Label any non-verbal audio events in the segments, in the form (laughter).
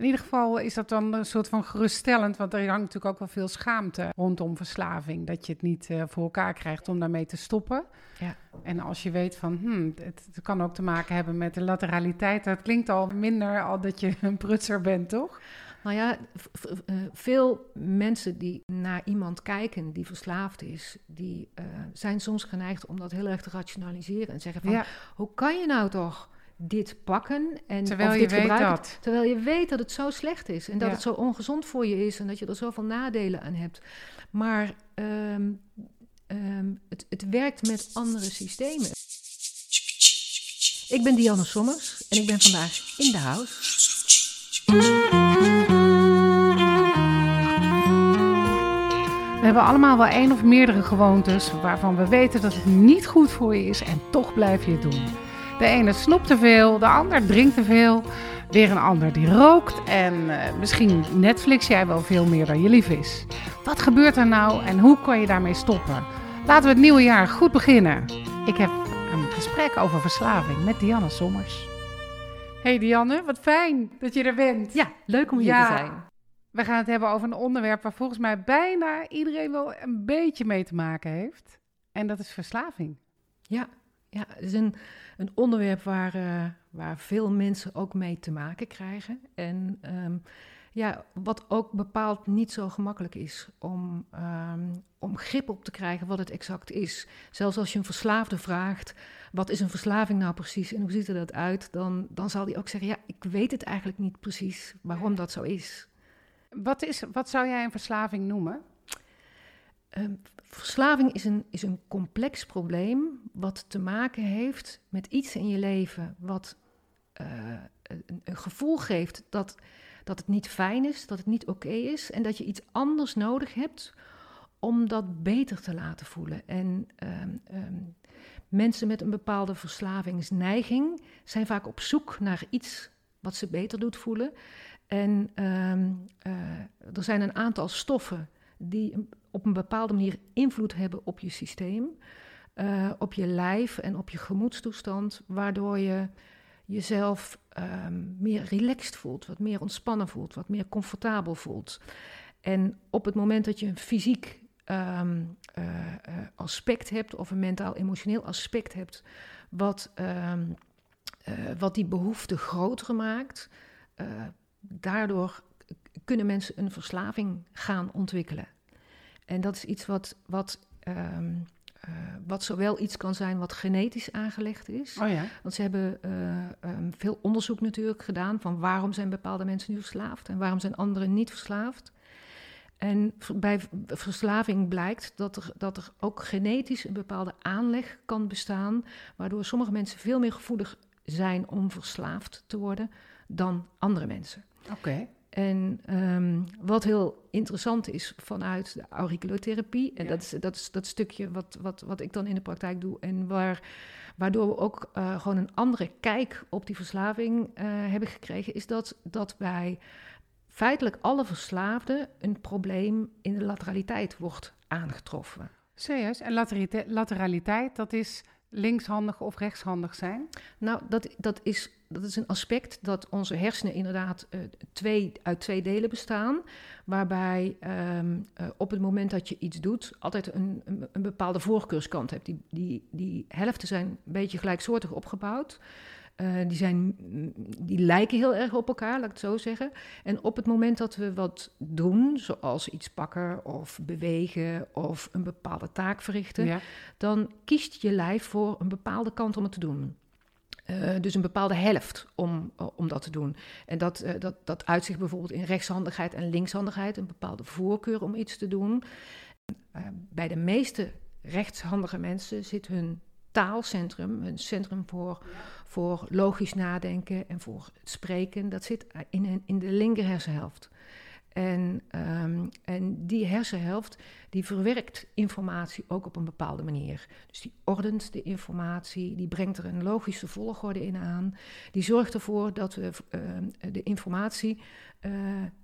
In ieder geval is dat dan een soort van geruststellend, want er hangt natuurlijk ook wel veel schaamte rondom verslaving. Dat je het niet uh, voor elkaar krijgt om daarmee te stoppen. Ja. En als je weet van, hmm, het, het, kan ook te maken hebben met de lateraliteit, dat klinkt al minder al dat je een prutser bent, toch? Nou ja, eh, veel mensen die naar iemand kijken die verslaafd is, die uh, zijn soms geneigd om dat heel erg te rationaliseren en zeggen van, ja. hoe kan je nou toch dit pakken en terwijl of je dit weet gebruiken, dat. terwijl je weet dat het zo slecht is en dat Ja. het zo ongezond voor je is en dat je er zoveel nadelen aan hebt. Maar ehm, ehm, het, het werkt met andere systemen. Ik ben Dianne Sommers en ik ben vandaag in de house. We hebben allemaal wel één of meerdere gewoontes waarvan we weten dat het niet goed voor je is en toch blijf je het doen. De ene snoept te veel, de ander drinkt te veel, weer een ander die rookt en eh, misschien Netflix jij wel veel meer dan je lief is. Wat gebeurt er nou en hoe kan je daarmee stoppen? Laten we het nieuwe jaar goed beginnen. Ik heb een gesprek over verslaving met Dianne Sommers. Hey Dianne, wat fijn dat je er bent. Ja, leuk om hier Ja. te zijn. We gaan het hebben over een onderwerp waar volgens mij bijna iedereen wel een beetje mee te maken heeft. En dat is verslaving. Ja, ja het is een, een onderwerp waar, eh, waar veel mensen ook mee te maken krijgen. En ehm, ja, wat ook bepaald niet zo gemakkelijk is om, ehm, om grip op te krijgen wat het exact is. Zelfs als je een verslaafde vraagt, wat is een verslaving nou precies en hoe ziet er dat uit? Dan, dan zal die ook zeggen, ja, ik weet het eigenlijk niet precies waarom dat zo is. Wat, is, wat zou jij een verslaving noemen? Ehm, verslaving is een, is een complex probleem wat te maken heeft met iets in je leven wat eh, een, gevoel geeft dat, dat het niet fijn is, dat het niet oké is en dat je iets anders nodig hebt om dat beter te laten voelen. En ehm, ehm, mensen met een bepaalde verslavingsneiging zijn vaak op zoek naar iets wat ze beter doet voelen. En eh, er zijn een aantal stoffen die op een bepaalde manier invloed hebben op je systeem, eh, op je lijf en op je gemoedstoestand, waardoor je jezelf ehm, meer relaxed voelt, wat meer ontspannen voelt, wat meer comfortabel voelt. En op het moment dat je een fysiek ehm, eh, eh, aspect hebt of een mentaal-emotioneel aspect hebt, wat, ehm, eh, wat die behoefte groter maakt, daardoor kunnen mensen een verslaving gaan ontwikkelen. En dat is iets wat, wat, eh, wat zowel iets kan zijn wat genetisch aangelegd is. Oh ja. Want ze hebben eh, ehm, veel onderzoek natuurlijk gedaan van waarom zijn bepaalde mensen nu verslaafd en waarom zijn anderen niet verslaafd. En bij verslaving blijkt dat er, dat er ook genetisch een bepaalde aanleg kan bestaan, waardoor sommige mensen veel meer gevoelig zijn om verslaafd te worden dan andere mensen. Oké. En ehm, wat heel interessant is vanuit de auriculotherapie, en Ja. dat, is, dat is dat stukje wat, wat, wat ik dan in de praktijk doe, en waar, waardoor we ook eh, gewoon een andere kijk op die verslaving eh, hebben gekregen, is dat, dat bij feitelijk alle verslaafden een probleem in de lateraliteit wordt aangetroffen. Serieus? En lateraliteit, dat is linkshandig of rechtshandig zijn? Nou, dat, dat, is, dat is een aspect dat onze hersenen inderdaad eh, twee, uit twee delen bestaan. Waarbij eh, op het moment dat je iets doet, altijd een, een, een bepaalde voorkeurskant hebt. Die, die, die helften zijn een beetje gelijksoortig opgebouwd. Eh, die, zijn, mm, die lijken heel erg op elkaar, laat ik het zo zeggen. En op het moment dat we wat doen, zoals iets pakken of bewegen of een bepaalde taak verrichten, Ja. dan kiest je lijf voor een bepaalde kant om het te doen. Eh, dus een bepaalde helft om, eh, om dat te doen. En dat, dat, dat uitzicht bijvoorbeeld in rechtshandigheid en linkshandigheid, een bepaalde voorkeur om iets te doen. Bij de meeste rechtshandige mensen zit hun taalcentrum, hun centrum voor, voor logisch nadenken en voor het spreken, dat zit in, in de linker hersenhelft. En, ehm, en die hersenhelft die verwerkt informatie ook op een bepaalde manier. Dus die ordent de informatie, die brengt er een logische volgorde in aan. Die zorgt ervoor dat we ehm, de informatie eh,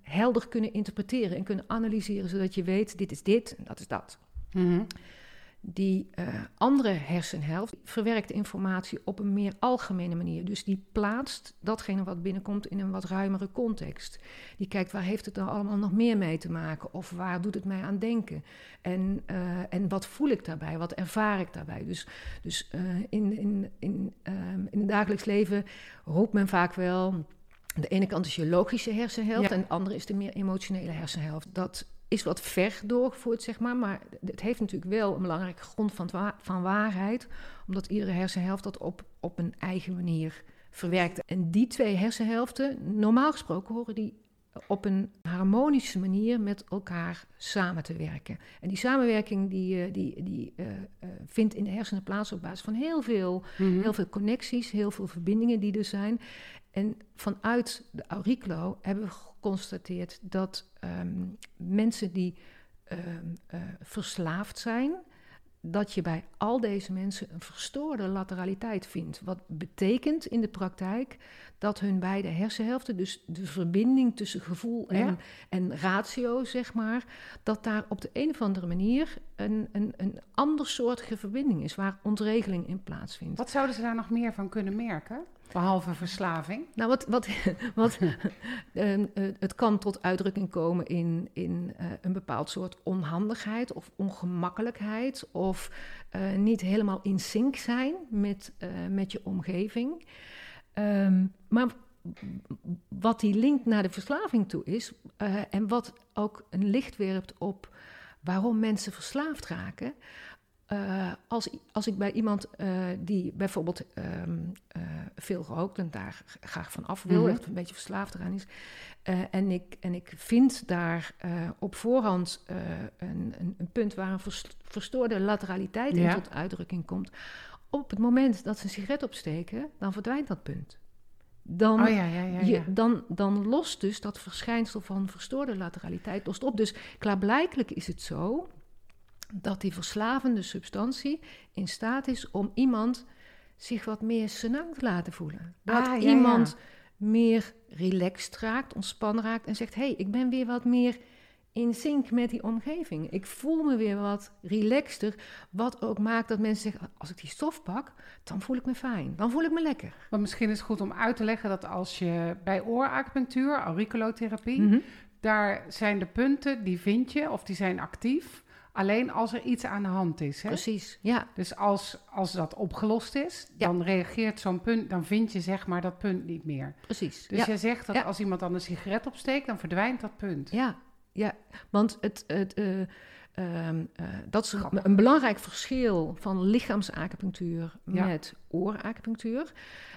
helder kunnen interpreteren en kunnen analyseren, zodat je weet, dit is dit en dat is dat. Mhm. Die uh, andere hersenhelft verwerkt informatie op een meer algemene manier. Dus die plaatst datgene wat binnenkomt in een wat ruimere context. Die kijkt waar heeft het er allemaal nog meer mee te maken? Of waar doet het mij aan denken? En, uh, en wat voel ik daarbij? Wat ervaar ik daarbij? Dus, dus uh, in, in, in, in het dagelijks leven roept men vaak wel. De ene kant is je logische hersenhelft ja. en de andere is de meer emotionele hersenhelft. Dat is wat ver doorgevoerd, zeg maar. Maar het heeft natuurlijk wel een belangrijke grond van, van waarheid. Omdat iedere hersenhelft dat op, op een eigen manier verwerkt. En die twee hersenhelften, normaal gesproken, horen die op een harmonische manier met elkaar samen te werken. En die samenwerking die, die, die uh, uh, vindt in de hersenen plaats op basis van heel veel, mm -hmm. heel veel connecties, heel veel verbindingen die er zijn. En vanuit de auriclo hebben we geconstateerd dat um, mensen die um, uh, verslaafd zijn, dat je bij al deze mensen een verstoorde lateraliteit vindt. Wat betekent in de praktijk dat hun beide hersenhelften, dus de verbinding tussen gevoel en, ja. en ratio, zeg maar, dat daar op de een of andere manier een, een, een andersoortige verbinding is, waar ontregeling in plaatsvindt. Wat zouden ze daar nog meer van kunnen merken? Behalve verslaving? Nou, wat, wat, (laughs) wat uh, (laughs) het kan tot uitdrukking komen in, in uh, een bepaald soort onhandigheid of ongemakkelijkheid of uh, niet helemaal in sync zijn met, met je omgeving. Um, maar wat die link naar de verslaving toe is en wat ook een licht werpt op waarom mensen verslaafd raken, uh, als, als ik bij iemand uh, die bijvoorbeeld um, uh, veel rookt en daar graag van af wil, mm -hmm. echt een beetje verslaafd eraan is, en, ik, en ik vind daar op voorhand een, een, een, punt waar een verstoorde lateraliteit ja. in tot uitdrukking komt, op het moment dat ze een sigaret opsteken, dan verdwijnt dat punt. Dan, oh, ja, ja, ja, je, dan, dan lost dus dat verschijnsel van verstoorde lateraliteit lost op. Dus klaarblijkelijk is het zo dat die verslavende substantie in staat is om iemand zich wat meer senang te laten voelen. Dat Ah, ja, iemand meer relaxed raakt, ontspannen raakt en zegt: hé, hey, ik ben weer wat meer in sync met die omgeving. Ik voel me weer wat relaxter, wat ook maakt dat mensen zeggen: als ik die stof pak, dan voel ik me fijn, dan voel ik me lekker. Maar misschien is het goed om uit te leggen dat als je bij ooracupunctuur, auriculotherapie, Mhm. daar zijn de punten die vind je of die zijn actief. Alleen als er iets aan de hand is. Hè? Precies, ja. Dus als, als dat opgelost is, Ja. dan reageert zo'n punt, dan vind je zeg maar dat punt niet meer. Precies. Dus ja. jij zegt dat Ja. als iemand dan een sigaret opsteekt, dan verdwijnt dat punt. Ja, ja. want het, het, eh, ehm, eh, dat is Grappig. een belangrijk verschil van lichaamsacupunctuur met ooracupunctuur.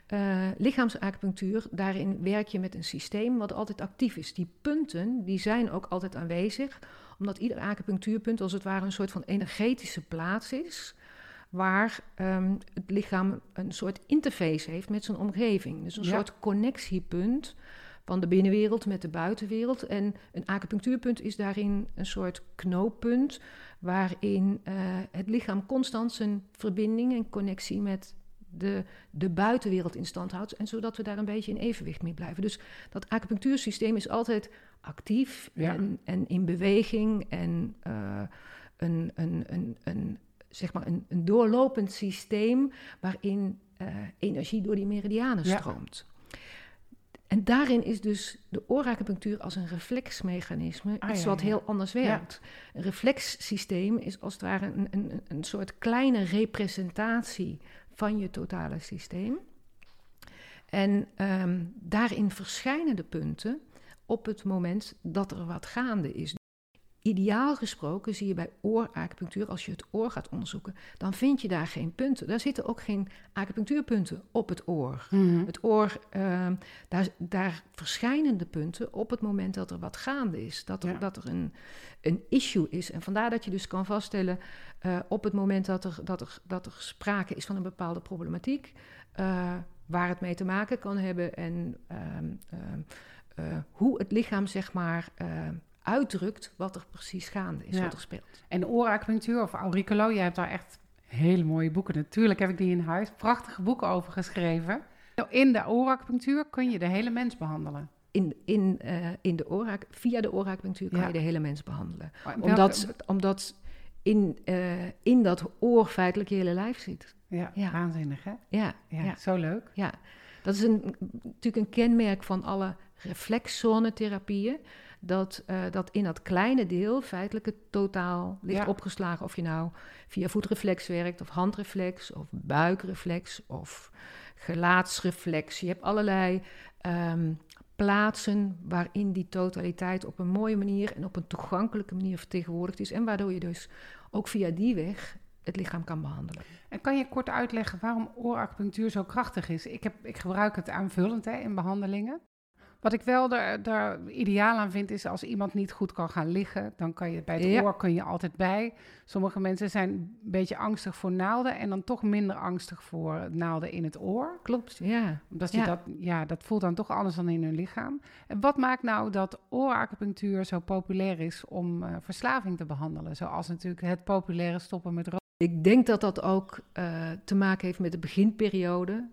Eh lichaamsacupunctuur, daarin werk je met een systeem wat altijd actief is. Die punten die zijn ook altijd aanwezig, omdat ieder acupunctuurpunt als het ware een soort van energetische plaats is. Waar ehm, het lichaam een soort interface heeft met zijn omgeving. Dus een Ja. soort connectiepunt van de binnenwereld met de buitenwereld. En een acupunctuurpunt is daarin een soort knooppunt waarin eh, het lichaam constant zijn verbinding en connectie met de, de buitenwereld in stand houdt. En zodat we daar een beetje in evenwicht mee blijven. Dus dat acupunctuursysteem is altijd actief Ja. en, en in beweging en eh, een, een, een, een, zeg maar een, een doorlopend systeem waarin eh, energie door die meridianen Ja. stroomt. En daarin is dus de ooracupunctuur als een reflexmechanisme Ah, iets ja, wat heel anders werkt. Een reflexsysteem is als het ware een, een, een soort kleine representatie van je totale systeem. En ehm, daarin verschijnen de punten op het moment dat er wat gaande is. Ideaal gesproken zie je bij ooracupunctuur, als je het oor gaat onderzoeken, dan vind je daar geen punten. Daar zitten ook geen acupunctuurpunten op het oor. Mhm. Het oor, ehm, daar, daar verschijnen de punten op het moment dat er wat gaande is. Dat er, Ja. dat er een, een issue is. En vandaar dat je dus kan vaststellen eh, op het moment dat er, dat, er, dat er sprake is van een bepaalde problematiek, eh, waar het mee te maken kan hebben en ehm, ehm, eh, hoe het lichaam zeg maar eh, uitdrukt wat er precies gaande is, Ja. wat er speelt. En ooracupunctuur of auriculo, jij hebt daar echt hele mooie boeken. Natuurlijk heb ik die in huis. Prachtige boeken over geschreven. In de ooracupunctuur kun je de hele mens behandelen. In, in, eh, in de oorac, via de ooracupunctuur kan Ja. je de hele mens behandelen. Welke- Omdat, omdat in, eh, in dat oor feitelijk je hele lijf zit. Ja, Ja. waanzinnig hè? Ja, Ja, ja. zo leuk. Ja, dat is een, natuurlijk een kenmerk van alle reflexzonetherapieën. Dat, eh, dat in dat kleine deel feitelijk het totaal ligt Ja. opgeslagen. Of je nou via voetreflex werkt, of handreflex, of buikreflex, of gelaatsreflex. Je hebt allerlei ehm, plaatsen waarin die totaliteit op een mooie manier en op een toegankelijke manier vertegenwoordigd is. En waardoor je dus ook via die weg het lichaam kan behandelen. En kan je kort uitleggen waarom ooracupunctuur zo krachtig is? Ik, heb, ik gebruik het aanvullend hè, in behandelingen. Wat ik wel er ideaal aan vind, is als iemand niet goed kan gaan liggen, dan kan je bij het Ja. oor kun je altijd bij. Sommige mensen zijn een beetje angstig voor naalden en dan toch minder angstig voor naalden in het oor. Klopt, ja. Omdat Ja. dat, ja, dat voelt dan toch anders dan in hun lichaam. En wat maakt nou dat ooracupunctuur zo populair is om eh, verslaving te behandelen? Zoals natuurlijk het populaire stoppen met roken. Ik denk dat dat ook eh, te maken heeft met de beginperiode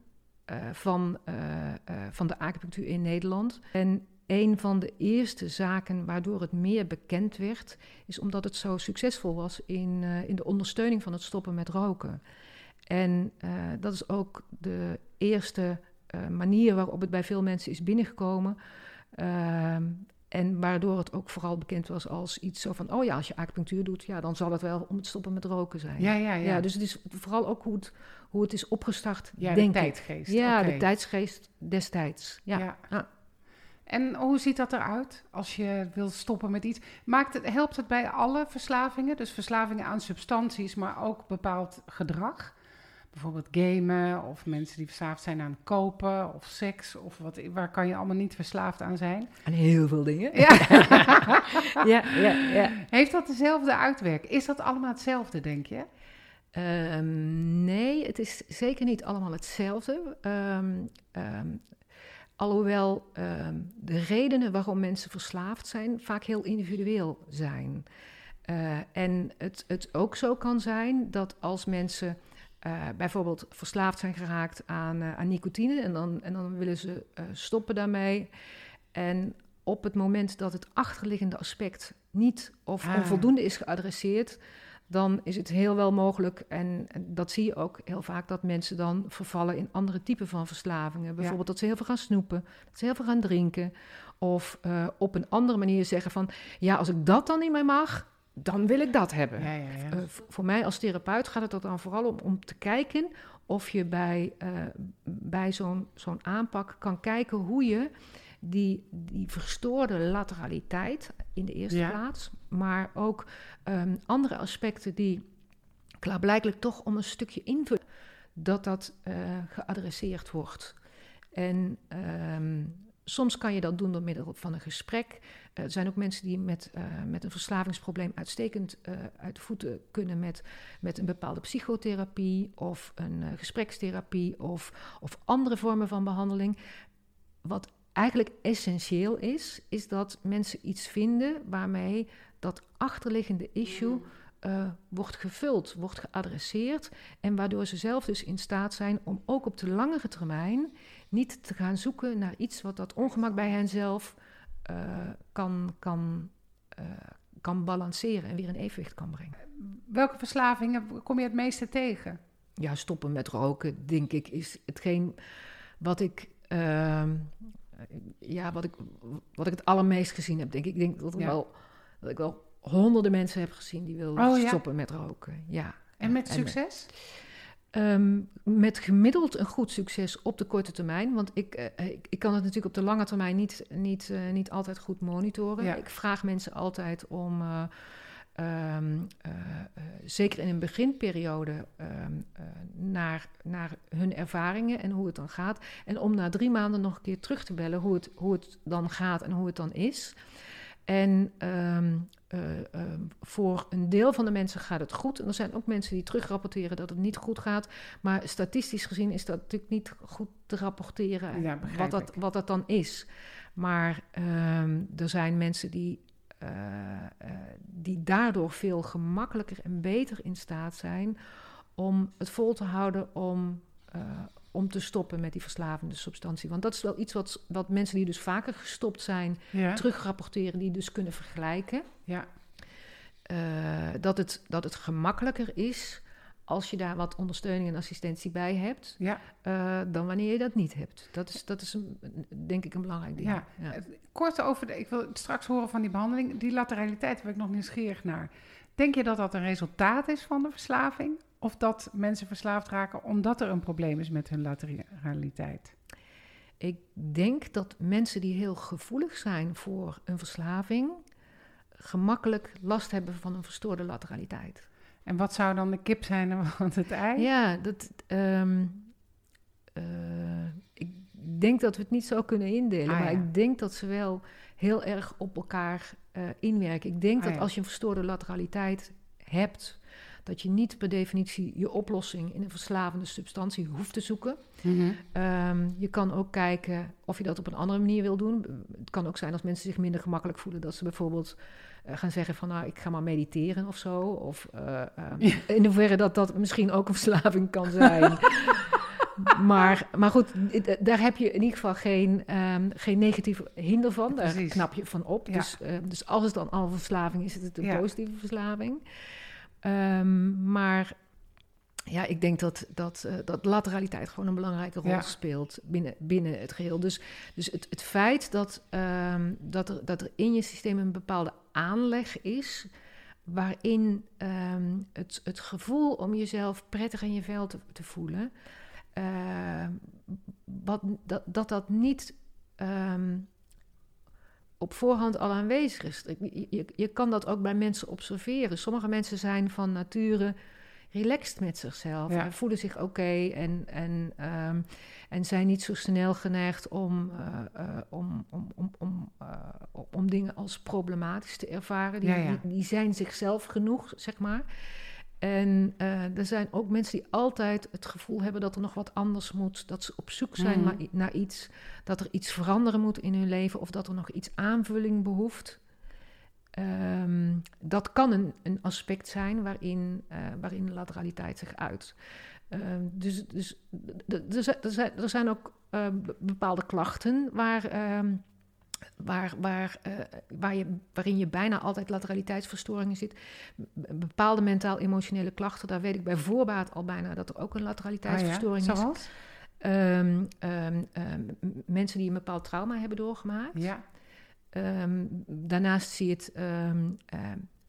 van, eh, eh, van de acupunctuur in Nederland. En een van de eerste zaken waardoor het meer bekend werd, is omdat het zo succesvol was in, eh, in de ondersteuning van het stoppen met roken. En eh, dat is ook de eerste eh, manier waarop het bij veel mensen is binnengekomen. Ehm, en waardoor het ook vooral bekend was als iets zo van: oh ja, als je acupunctuur doet, ja, dan zal het wel om het stoppen met roken zijn. Ja, ja, ja. Ja, dus het is vooral ook hoe het, hoe het is opgestart, ja, denk de ik. tijdgeest. Ja, de tijdsgeest destijds. Ja. Ja. Ja. En hoe ziet dat eruit als je wil stoppen met iets? Maakt het, helpt het bij alle verslavingen? Dus verslavingen aan substanties, maar ook bepaald gedrag? Bijvoorbeeld gamen of mensen die verslaafd zijn aan kopen of seks of wat, waar kan je allemaal niet verslaafd aan zijn? En heel veel dingen. Ja. (laughs) ja, ja, ja. Heeft dat dezelfde uitwerking? Is dat allemaal hetzelfde, denk je? Ehm, nee, het is zeker niet allemaal hetzelfde. Ehm, alhoewel de redenen waarom mensen verslaafd zijn vaak heel individueel zijn. Eh, en het, het ook zo kan zijn dat als mensen eh, bijvoorbeeld verslaafd zijn geraakt aan, eh, aan nicotine en dan, en dan willen ze eh, stoppen daarmee. En op het moment dat het achterliggende aspect niet of Ah. onvoldoende is geadresseerd, dan is het heel wel mogelijk, en en dat zie je ook heel vaak, dat mensen dan vervallen in andere typen van verslavingen. Bijvoorbeeld dat ze heel veel gaan snoepen, dat ze heel veel gaan drinken. Of op een andere manier zeggen van, ja, als ik dat dan niet meer mag, dan wil ik dat hebben. Ja, ja, ja. Eh, voor mij als therapeut gaat het er dan vooral om, om te kijken of je bij, eh, bij zo'n zo'n aanpak kan kijken hoe je die, die verstoorde lateraliteit in de eerste plaats, maar ook ehm, andere aspecten die klaarblijkelijk toch om een stukje invullen, dat dat eh, geadresseerd wordt. En ehm, soms kan je dat doen door middel van een gesprek. Eh, er zijn ook mensen die met, eh, met een verslavingsprobleem uitstekend eh, uit de voeten kunnen met, met een bepaalde psychotherapie of een eh, gesprekstherapie of, of andere vormen van behandeling. Wat eigenlijk essentieel is, is dat mensen iets vinden waarmee dat achterliggende issue eh, wordt gevuld, wordt geadresseerd. En waardoor ze zelf dus in staat zijn om ook op de langere termijn niet te gaan zoeken naar iets wat dat ongemak bij henzelf eh, kan, kan, eh, kan balanceren en weer in evenwicht kan brengen. Welke verslavingen kom je het meeste tegen? Ja, stoppen met roken, denk ik, is hetgeen wat ik. ehm, ja, wat ik, wat ik het allermeest gezien heb, denk ik. Ik denk dat, ik Ja. wel, dat ik wel honderden mensen heb gezien die wilden Oh, ja. stoppen met roken. Ja. En met succes? Ehm, met gemiddeld een goed succes op de korte termijn. Want ik, eh, ik, ik kan het natuurlijk op de lange termijn niet, niet, eh, niet altijd goed monitoren. Ja. Ik vraag mensen altijd om, eh, ehm, eh, eh, zeker in een beginperiode, ehm, eh, naar, naar hun ervaringen en hoe het dan gaat. En om na drie maanden nog een keer terug te bellen hoe het, hoe het dan gaat en hoe het dan is. En ehm, eh, ehm, voor een deel van de mensen gaat het goed. En er zijn ook mensen die terugrapporteren dat het niet goed gaat. Maar statistisch gezien is dat natuurlijk niet goed te rapporteren Ja, wat, dat, wat dat dan is. Maar ehm, er zijn mensen die, eh, eh, die daardoor veel gemakkelijker en beter in staat zijn om het vol te houden om, om te stoppen met die verslavende substantie. Want dat is wel iets wat, wat mensen die dus vaker gestopt zijn, Ja. terugrapporteren, die dus kunnen vergelijken. ja. eh, dat, het, dat het gemakkelijker is als je daar wat ondersteuning en assistentie bij hebt, Ja. eh, dan wanneer je dat niet hebt. Dat is, dat is een, denk ik een belangrijk ding. Ja. Kort over, de, ik wil het straks horen van die behandeling. Die lateraliteit ben ik nog nieuwsgierig naar. Denk je dat dat een resultaat is van de verslaving? Of dat mensen verslaafd raken omdat er een probleem is met hun lateraliteit? Ik denk dat mensen die heel gevoelig zijn voor een verslaving, gemakkelijk last hebben van een verstoorde lateraliteit. En wat zou dan de kip zijn wat het ei? Ja, dat, ehm, eh, ik denk dat we het niet zo kunnen indelen, Ah, maar ja. ik denk dat ze wel heel erg op elkaar eh, inwerken. Ik denk Ah, dat ja. als je een verstoorde lateraliteit hebt, dat je niet per definitie je oplossing in een verslavende substantie hoeft te zoeken. Mhm. Ehm, je kan ook kijken of je dat op een andere manier wil doen. Het kan ook zijn als mensen zich minder gemakkelijk voelen, dat ze bijvoorbeeld eh, gaan zeggen van nou, ik ga maar mediteren of zo. Of ehm, Ja. in hoeverre dat dat misschien ook een verslaving kan zijn. (laughs) maar, maar goed, daar heb je in ieder geval geen, ehm, geen negatieve hinder van. Daar Precies. knap je van op. Ja. Dus, eh, dus als het dan al een verslaving is, is het een Ja. positieve verslaving. Ehm, maar ja, ik denk dat, dat, eh, dat lateraliteit gewoon een belangrijke rol Ja. speelt binnen, binnen het geheel. Dus, dus het, het feit dat, ehm, dat, er, dat er in je systeem een bepaalde aanleg is, waarin ehm, het, het gevoel om jezelf prettig in je vel te, te voelen, wat, dat, dat dat niet op voorhand al aanwezig is. Je, je, je kan dat ook bij mensen observeren. Sommige mensen zijn van nature relaxed met zichzelf. Ja. En voelen zich oké en, en, ehm, en zijn niet zo snel geneigd om, eh, eh, om, om, om, om, eh, om dingen als problematisch te ervaren. Die, Ja, ja. Die, die zijn zichzelf genoeg, zeg maar. En eh, er zijn ook mensen die altijd het gevoel hebben dat er nog wat anders moet. Dat ze op zoek zijn Mhm. naar, naar iets. Dat er iets veranderen moet in hun leven. Of dat er nog iets aanvulling behoeft. Ehm, dat kan een, een aspect zijn waarin, eh, waarin lateraliteit zich uit. Ehm, dus dus er zijn- ook eh, be- bepaalde klachten waar, ehm, waar, waar, eh, waar je, waarin je bijna altijd lateraliteitsverstoringen zit. B- bepaalde mentaal-emotionele klachten, daar weet ik bij voorbaat al bijna dat er ook een lateraliteitsverstoring Ah, is. ja. Zoals? Ehm, ehm, ehm, m- mensen die een bepaald trauma hebben doorgemaakt. Ja. Daarnaast zie je het ehm,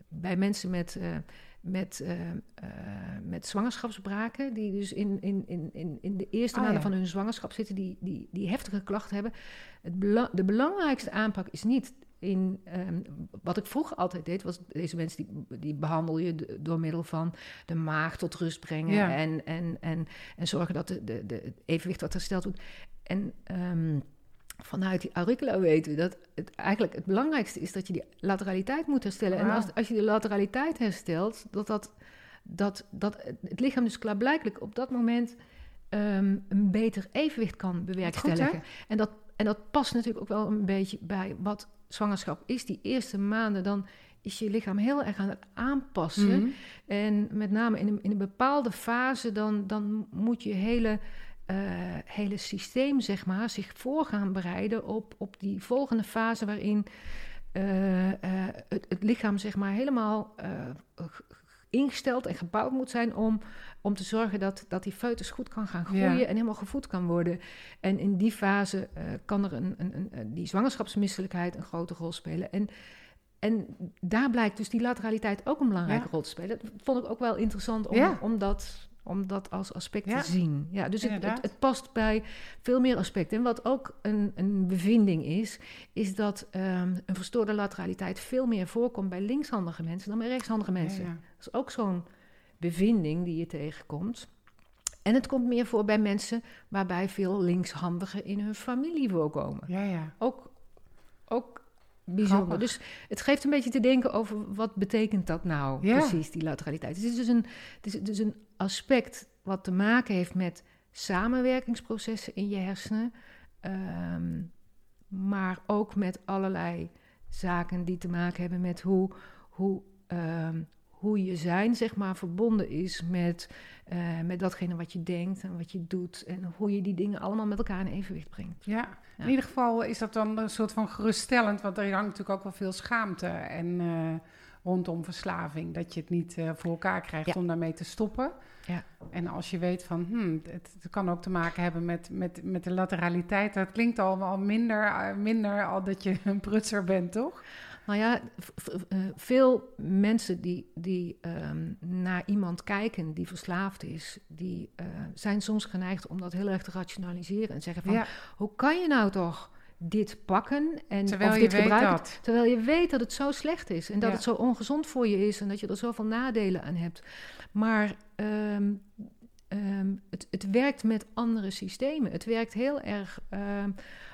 bij mensen met, eh, met, eh, met zwangerschapsbraken, die dus in, in, in, in, de eerste Ah, maanden ja. van hun zwangerschap zitten, die, die, die heftige klachten hebben. Het bela- de belangrijkste aanpak is niet in ehm, wat ik vroeger altijd deed, was deze mensen die, die behandel je door middel van de maag tot rust brengen Ja. en, en, en, en zorgen dat de, de, de, evenwicht wat hersteld wordt. En ehm, vanuit die auricula weten we dat het eigenlijk het belangrijkste is dat je die lateraliteit moet herstellen. En als, als je de lateraliteit herstelt, dat, dat, dat, dat het lichaam dus klaarblijkelijk op dat moment ehm, een beter evenwicht kan bewerkstelligen. en, dat, en dat past natuurlijk ook wel een beetje bij wat zwangerschap is. Die eerste maanden, dan is je lichaam heel erg aan het aanpassen. Mhm. En met name in een, in een bepaalde fase, dan, dan moet je hele, eh, hele systeem, zeg maar, zich voor gaan bereiden op, op die volgende fase waarin eh, eh, het, het lichaam, zeg maar, helemaal ingesteld en gebouwd moet zijn om, om te zorgen dat, dat die foetus goed kan gaan groeien Ja. en helemaal gevoed kan worden. En in die fase kan er een, een, een, een- die zwangerschapsmisselijkheid een grote rol spelen. En en daar blijkt dus die lateraliteit ook een belangrijke Ja. rol te spelen. Dat vond ik ook wel interessant om, Ja. om, dat, om dat als aspect Ja. te zien. Ja, dus het, het, past bij veel meer aspecten. En wat ook een, een bevinding is, is dat ehm, een verstoorde lateraliteit veel meer voorkomt bij linkshandige mensen dan bij rechtshandige mensen. Ja, ja. Dat is ook zo'n bevinding die je tegenkomt. En het komt meer voor bij mensen waarbij veel linkshandigen in hun familie voorkomen ja, ja. ook, ook bijzonder. Grappig. Dus het geeft een beetje te denken over wat betekent dat nou Ja. precies, die lateraliteit. Het is dus een, het is dus een aspect wat te maken heeft met samenwerkingsprocessen in je hersenen. ehm, maar ook met allerlei zaken die te maken hebben met hoe, hoe, ehm, hoe je zijn, zeg maar, verbonden is met, eh, met datgene wat je denkt en wat je doet. En hoe je die dingen allemaal met elkaar in evenwicht brengt. Ja, Ja. in ieder geval is dat dan een soort van geruststellend, want er hangt natuurlijk ook wel veel schaamte en eh, rondom verslaving. Dat je het niet uh, voor elkaar krijgt om daarmee te stoppen. Ja. En als je weet van, hmm, het, het, kan ook te maken hebben met, met, met de lateraliteit. Dat klinkt al, al minder, uh, minder al dat je een prutser bent, toch? Nou ja, veel mensen die, die um, naar iemand kijken die verslaafd is, die uh, zijn soms geneigd om dat heel erg te rationaliseren en zeggen van, ja. hoe kan je nou toch dit pakken en terwijl of je dit gebruiken, dat. terwijl je weet dat het zo slecht is en dat Ja. het zo ongezond voor je is en dat je er zoveel nadelen aan hebt. Maar ehm, ehm, het, het werkt met andere systemen. Het werkt heel erg ehm,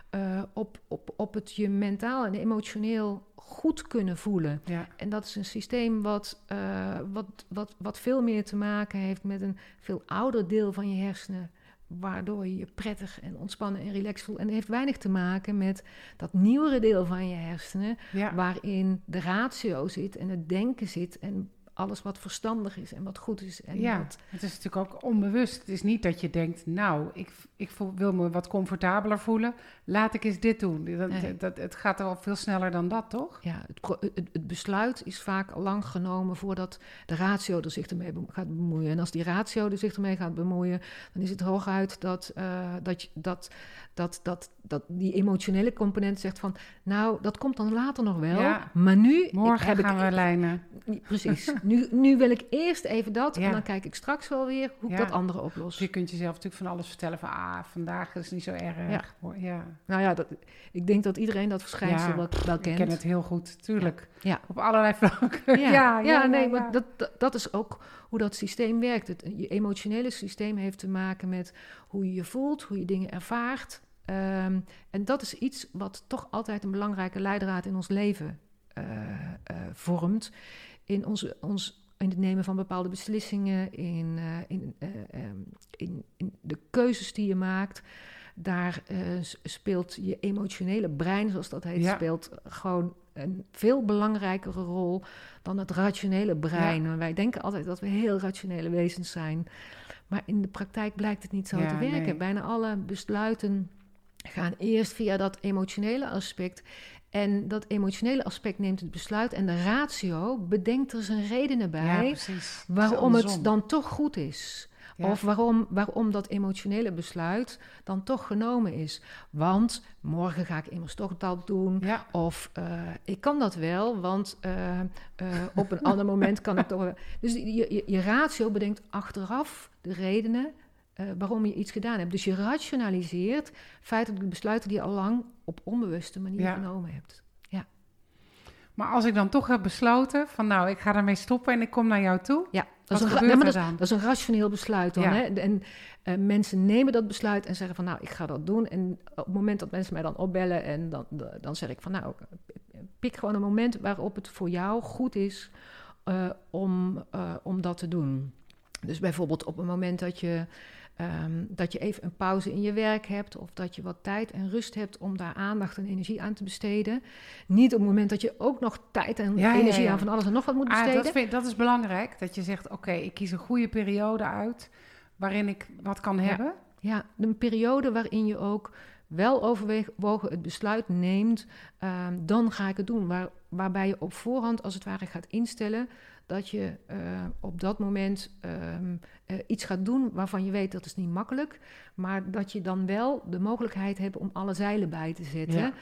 eh, op, op, op het je mentaal en emotioneel goed kunnen voelen. Ja, En dat is een systeem wat, eh, wat, wat, wat veel meer te maken heeft met een veel ouder deel van je hersenen. Waardoor je je prettig en ontspannen en relaxed voelt. En het heeft weinig te maken met dat nieuwere deel van je hersenen. ja. Waarin de ratio zit en het denken zit. En alles wat verstandig is en wat goed is. En ja. wat, Het is natuurlijk ook onbewust. Het is niet dat je denkt, nou, ik, ik voel- wil me wat comfortabeler voelen. Laat ik eens dit doen. Dat, Nee. dat, het gaat er al veel sneller dan dat, toch? ja, het, het, het besluit is vaak al lang genomen voordat de ratio er zich ermee gaat bemoeien. En als die ratio er zich ermee gaat bemoeien, dan is het hooguit dat, eh, dat, dat, dat, dat, dat die emotionele component zegt van, nou, dat komt dan later nog wel. Ja. Maar nu Morgen heb gaan ik, we lijnen. Precies. (laughs) Nu, nu wil ik eerst even dat Ja. en dan kijk ik straks wel weer hoe ik Ja. dat andere oplos. je kunt jezelf natuurlijk van alles vertellen van, ah, vandaag is niet zo erg. Ja, ja. Nou ja, dat, ik denk dat iedereen dat verschijnsel wel, wel ik kent. ken het heel goed, tuurlijk. Ja. Op allerlei vlakken. Ja, (laughs) ja, nee, maar dat, dat, dat is ook hoe dat systeem werkt. Het, je emotionele systeem heeft te maken met hoe je je voelt, hoe je dingen ervaart. Ehm, en dat is iets wat toch altijd een belangrijke leidraad in ons leven eh, eh, vormt. In, onze, ons, in het nemen van bepaalde beslissingen, in, eh, in, eh, ehm, in, in de keuzes die je maakt. Daar eh, speelt je emotionele brein, zoals dat heet, Ja. speelt gewoon een veel belangrijkere rol dan het rationele brein. Wij denken altijd dat we heel rationele wezens zijn. Maar in de praktijk blijkt het niet zo Ja, te werken. nee. Bijna alle besluiten gaan eerst via dat emotionele aspect. En dat emotionele aspect neemt het besluit. En de ratio bedenkt er zijn redenen bij waarom het dan toch goed is. Ja. Of waarom, waarom dat emotionele besluit dan toch genomen is. Want morgen ga ik immers toch dat doen. Ja, Of eh, ik kan dat wel, want eh, eh, op een ander moment kan ik toch. wel- Dus je, je, je ratio bedenkt achteraf de redenen eh, waarom je iets gedaan hebt. Dus je rationaliseert feitelijk de besluiten die je al lang op onbewuste manier Ja. genomen hebt. maar als ik dan toch heb besloten van, nou, ik ga ermee stoppen en ik kom naar jou toe. Ja, dat is, een, ja, er dat, dat is een rationeel besluit dan. Ja. Hè? En eh, mensen nemen dat besluit en zeggen van nou, ik ga dat doen. En op het moment dat mensen mij dan opbellen en dan, dan zeg ik van nou, pik gewoon een moment waarop het voor jou goed is eh, om, om dat te doen. Dus bijvoorbeeld op een moment dat je, ehm, dat je even een pauze in je werk hebt... of dat je wat tijd en rust hebt om daar aandacht en energie aan te besteden. Niet op het moment dat je ook nog tijd en Ja, energie ja. aan van alles en nog wat moet Ah, besteden. dat, vind, dat is belangrijk, dat je zegt, oké, ik kies een goede periode uit waarin ik wat kan hebben. Ja, een periode waarin je ook wel overwogen het besluit neemt, ehm, dan ga ik het doen. Waar, waarbij je op voorhand als het ware gaat instellen dat je eh, op dat moment ehm, eh, iets gaat doen waarvan je weet dat is niet makkelijk, maar dat je dan wel de mogelijkheid hebt om alle zeilen bij te zetten. Ja.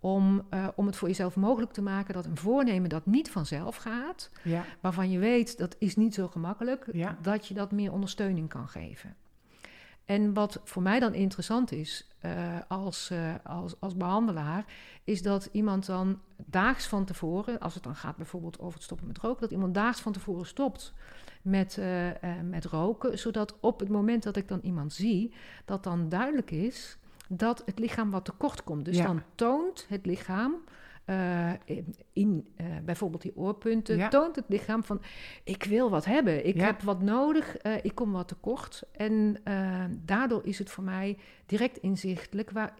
Om, eh, om het voor jezelf mogelijk te maken dat een voornemen dat niet vanzelf gaat, Ja, waarvan je weet dat is niet zo gemakkelijk, Ja. dat je dat meer ondersteuning kan geven. En wat voor mij dan interessant is eh, als, eh, als, als behandelaar, is dat iemand dan daags van tevoren, als het dan gaat bijvoorbeeld over het stoppen met roken, dat iemand daags van tevoren stopt met, eh, met roken, zodat op het moment dat ik dan iemand zie, dat dan duidelijk is dat het lichaam wat tekort komt. Dus Ja. dan toont het lichaam eh, in eh, bijvoorbeeld die oorpunten, Ja. toont het lichaam van ik wil wat hebben, ik Ja. heb wat nodig, eh, ik kom wat tekort. En daardoor is het voor mij direct inzichtelijk waar,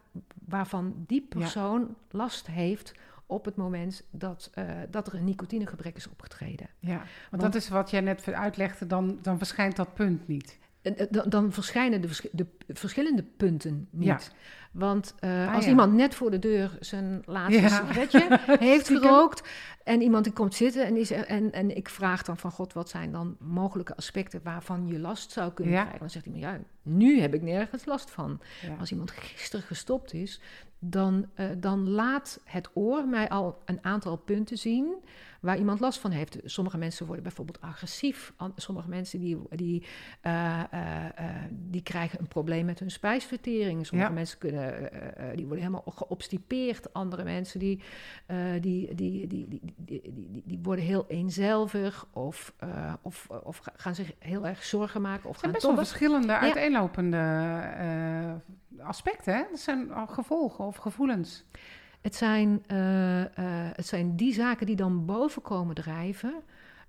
waarvan die Ja. persoon last heeft op het moment dat, dat er een nicotinegebrek is opgetreden. ja. Want, Want- dat is wat jij net uitlegde, dan, dan verschijnt dat punt niet. Eh, Dan, dan verschijnen de, vers- de verschillende punten niet. Ja. Want eh, Ah, als ja. iemand net voor de deur zijn laatste Ja. sigaretje (laughs) heeft gerookt En iemand die komt zitten en, zegt, en, en ik vraag dan van God, wat zijn dan mogelijke aspecten waarvan je last zou kunnen krijgen? Dan zegt iemand, ja, nu heb ik nergens last van. Als iemand gisteren gestopt is, dan, eh, dan laat het oor mij al een aantal punten zien waar iemand last van heeft. Sommige mensen worden bijvoorbeeld agressief. Sommige mensen die, die, eh, eh, die krijgen een probleem met hun spijsvertering. Sommige mensen kunnen, die worden helemaal geobstipeerd. Andere mensen die, die, die, die, die, die, die, worden heel eenzelvig of, of, of gaan zich heel erg zorgen maken. Of gaan best wel verschillende, ja. uiteenlopende aspecten. Hè? Dat zijn gevolgen of gevoelens. Het zijn, eh, eh, het zijn die zaken die dan boven komen drijven,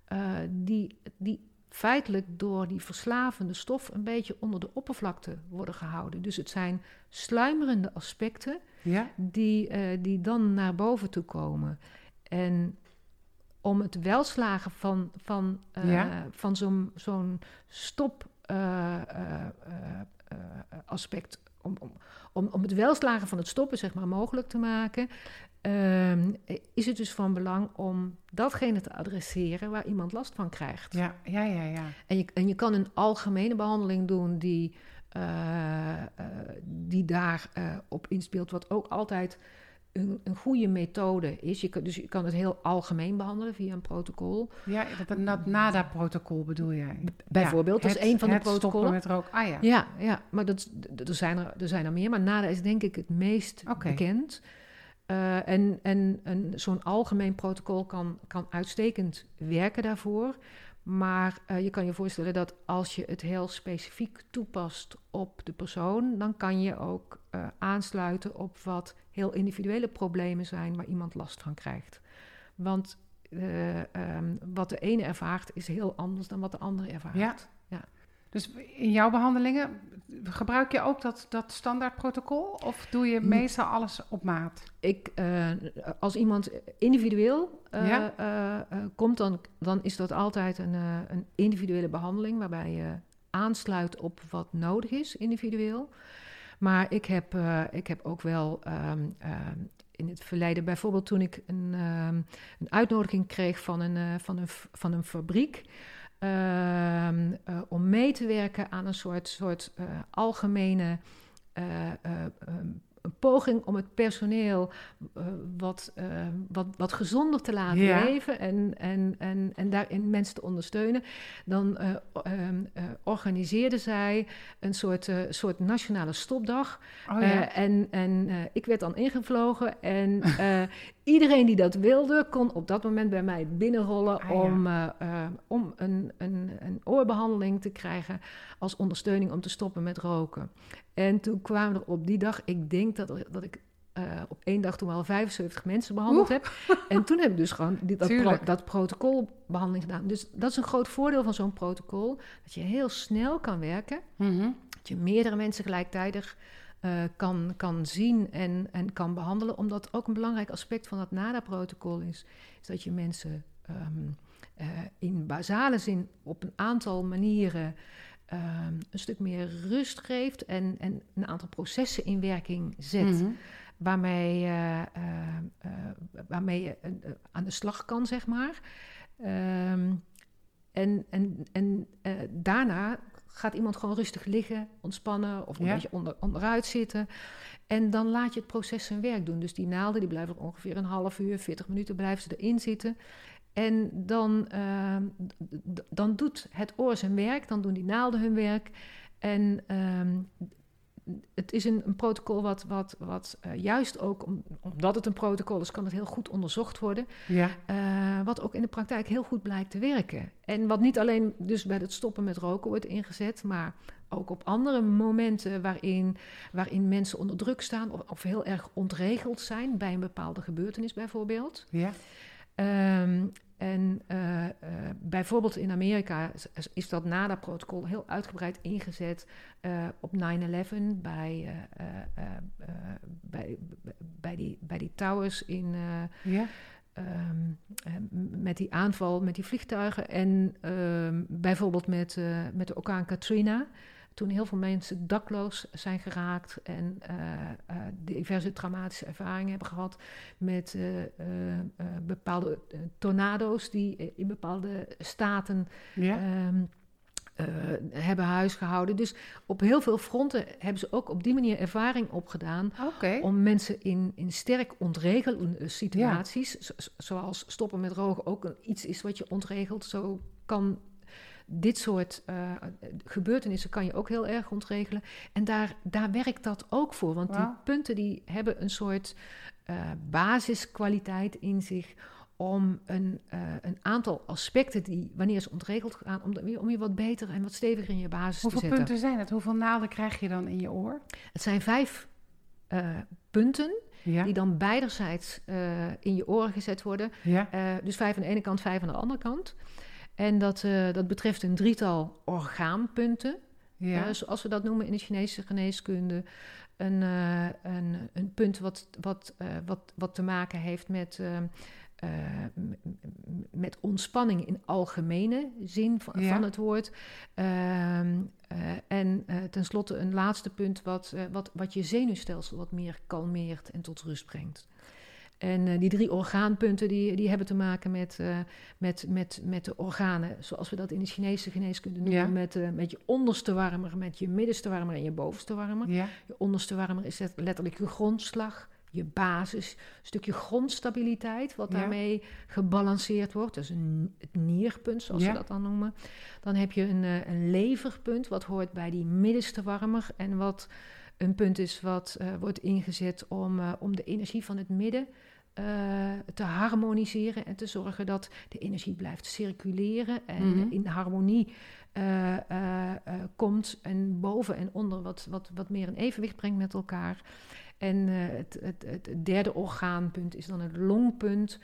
eh, die, die feitelijk door die verslavende stof een beetje onder de oppervlakte worden gehouden. Dus het zijn sluimerende aspecten Ja, die, die dan naar boven toe komen. En om het welslagen van, van, Ja. van zo'n zo'n stop aspect, om, om, het welslagen van het stoppen zeg maar, mogelijk te maken, ehm, is het dus van belang om datgene te adresseren waar iemand last van krijgt. ja, ja, ja. ja. En je, en je kan een algemene behandeling doen die, eh, eh, die daar eh, op inspeelt, wat ook altijd een, een goede methode is. Je kan, dus je kan het heel algemeen behandelen via een protocol. Ja, dat, dat NADA-protocol bedoel jij? Bijvoorbeeld, dat is één van de protocollen. met rook. Ah ja. Ja, ja maar dat, er, zijn er, er zijn er meer, maar NADA is denk ik het meest bekend. Eh, en en, en zo'n algemeen protocol kan, kan uitstekend werken daarvoor. Maar eh, je kan je voorstellen dat als je het heel specifiek toepast op de persoon, dan kan je ook eh, aansluiten op wat heel individuele problemen zijn waar iemand last van krijgt. Want eh, ehm, wat de ene ervaart is heel anders dan wat de andere ervaart. Ja. Dus in jouw behandelingen gebruik je ook dat, dat standaardprotocol? Of doe je meestal alles op maat? Ik, eh, als iemand individueel eh, Ja. eh, komt, dan, dan is dat altijd een, een individuele behandeling waarbij je aansluit op wat nodig is individueel. Maar ik heb, ik heb ook wel ehm, ehm, in het verleden, bijvoorbeeld toen ik een, ehm, een uitnodiging kreeg van een, van een, van een fabriek. Ehm, eh, om mee te werken aan een soort, soort eh, algemene eh, eh, ehm, een poging om het personeel wat, eh, wat, wat gezonder te laten Ja. leven en, en, en, en daarin mensen te ondersteunen, dan ehm, eh, organiseerden zij een soort, soort nationale stopdag. Oh ja. En en ik werd dan ingevlogen en (laughs) iedereen die dat wilde kon op dat moment bij mij binnenrollen Ah, ja. om, eh, eh, om een, een, een oorbehandeling te krijgen als ondersteuning om te stoppen met roken. En toen kwamen er op die dag, ik denk dat, dat ik eh, op één dag toen wel 75 mensen behandeld Oeh. heb. En toen heb ik dus gewoon die, dat, pro- dat protocolbehandeling gedaan. Dus dat is een groot voordeel van zo'n protocol. Dat je heel snel kan werken. Mhm. Dat je meerdere mensen gelijktijdig eh, kan, kan zien en, en kan behandelen. Omdat ook een belangrijk aspect van dat NADA-protocol is, is dat je mensen ehm, eh, in basale zin op een aantal manieren ehm, een stuk meer rust geeft en, en een aantal processen in werking zet. Mhm. Waarmee, eh, waarmee je eh, aan de slag kan, zeg maar. Ehm, en en, en daarna gaat iemand gewoon rustig liggen, ontspannen of een Ja. beetje onder, onderuit zitten. En dan laat je het proces zijn werk doen. Dus die naalden die blijven er ongeveer een half uur, 40 minuten blijven ze erin zitten. En dan, ehm, dan doet het oor zijn werk, dan doen die naalden hun werk. En ehm, het is een, een protocol wat, wat, wat eh, juist ook, om- omdat het een protocol is, kan het heel goed onderzocht worden. Ja. Eh, wat ook in de praktijk heel goed blijkt te werken. En wat niet alleen dus bij het stoppen met roken wordt ingezet, maar ook op andere momenten waarin, waarin mensen onder druk staan of, of heel erg ontregeld zijn bij een bepaalde gebeurtenis bijvoorbeeld. Ja. Ehm, en eh, eh, bijvoorbeeld in Amerika is, is dat NADA-protocol heel uitgebreid ingezet eh, op 9-11 bij, bij, bij, die, bij die towers in, eh, Ja. ehm, eh, met die aanval met die vliegtuigen. En ehm, bijvoorbeeld met, met de orkaan Katrina. Toen heel veel mensen dakloos zijn geraakt en eh, eh, diverse traumatische ervaringen hebben gehad met eh, be- bepaalde uh, tornado's die in bepaalde staten Ja. hebben huisgehouden. Dus op heel veel fronten hebben ze ook op die manier ervaring opgedaan om mensen in, in sterk ontregelde situaties, zo- zoals stoppen met roken ook iets is wat je ontregelt, zo kan dit soort eh, gebeurtenissen kan je ook heel erg ontregelen. En daar, daar werkt dat ook voor, want die punten die hebben een soort eh, basiskwaliteit in zich om een, eh, een aantal aspecten die, wanneer ze ontregeld gaan, om, de- om je wat beter en wat steviger in je basis Hoeveel te zetten. punten zijn het? Hoeveel naalden krijg je dan in je oor? Het zijn vijf punten Ja. die dan beiderzijds eh, in je oren gezet worden. ja. Dus vijf aan de ene kant, vijf aan de andere kant. En dat, eh, dat betreft een drietal orgaanpunten, Ja. zoals we dat noemen in de Chinese geneeskunde. Een, eh, een, een punt wat, wat, eh, wat, wat te maken heeft met, met ontspanning in algemene zin van, Ja. van het woord. Ehm, eh, en tenslotte een laatste punt wat, wat, wat je zenuwstelsel wat meer kalmeert en tot rust brengt. En eh, die drie orgaanpunten die, die hebben te maken met, eh, met, met, met de organen, zoals we dat in de Chinese geneeskunde noemen, Ja. met, eh, met je onderste warmer, met je middenste warmer en je bovenste warmer. ja. Je onderste warmer is het letterlijk je grondslag, je basis, een stukje grondstabiliteit, wat Ja. daarmee gebalanceerd wordt. Dus een, het nierpunt, zoals we dat dan noemen. Dan heb je een, een leverpunt, wat hoort bij die middenste warmer en wat een punt is wat wordt ingezet om, om de energie van het midden eh, te harmoniseren en te zorgen dat de energie blijft circuleren en Mhm. in harmonie eh, eh, komt en boven en onder wat, wat, wat meer in evenwicht brengt met elkaar. En het, het, het derde orgaanpunt is dan het longpunt,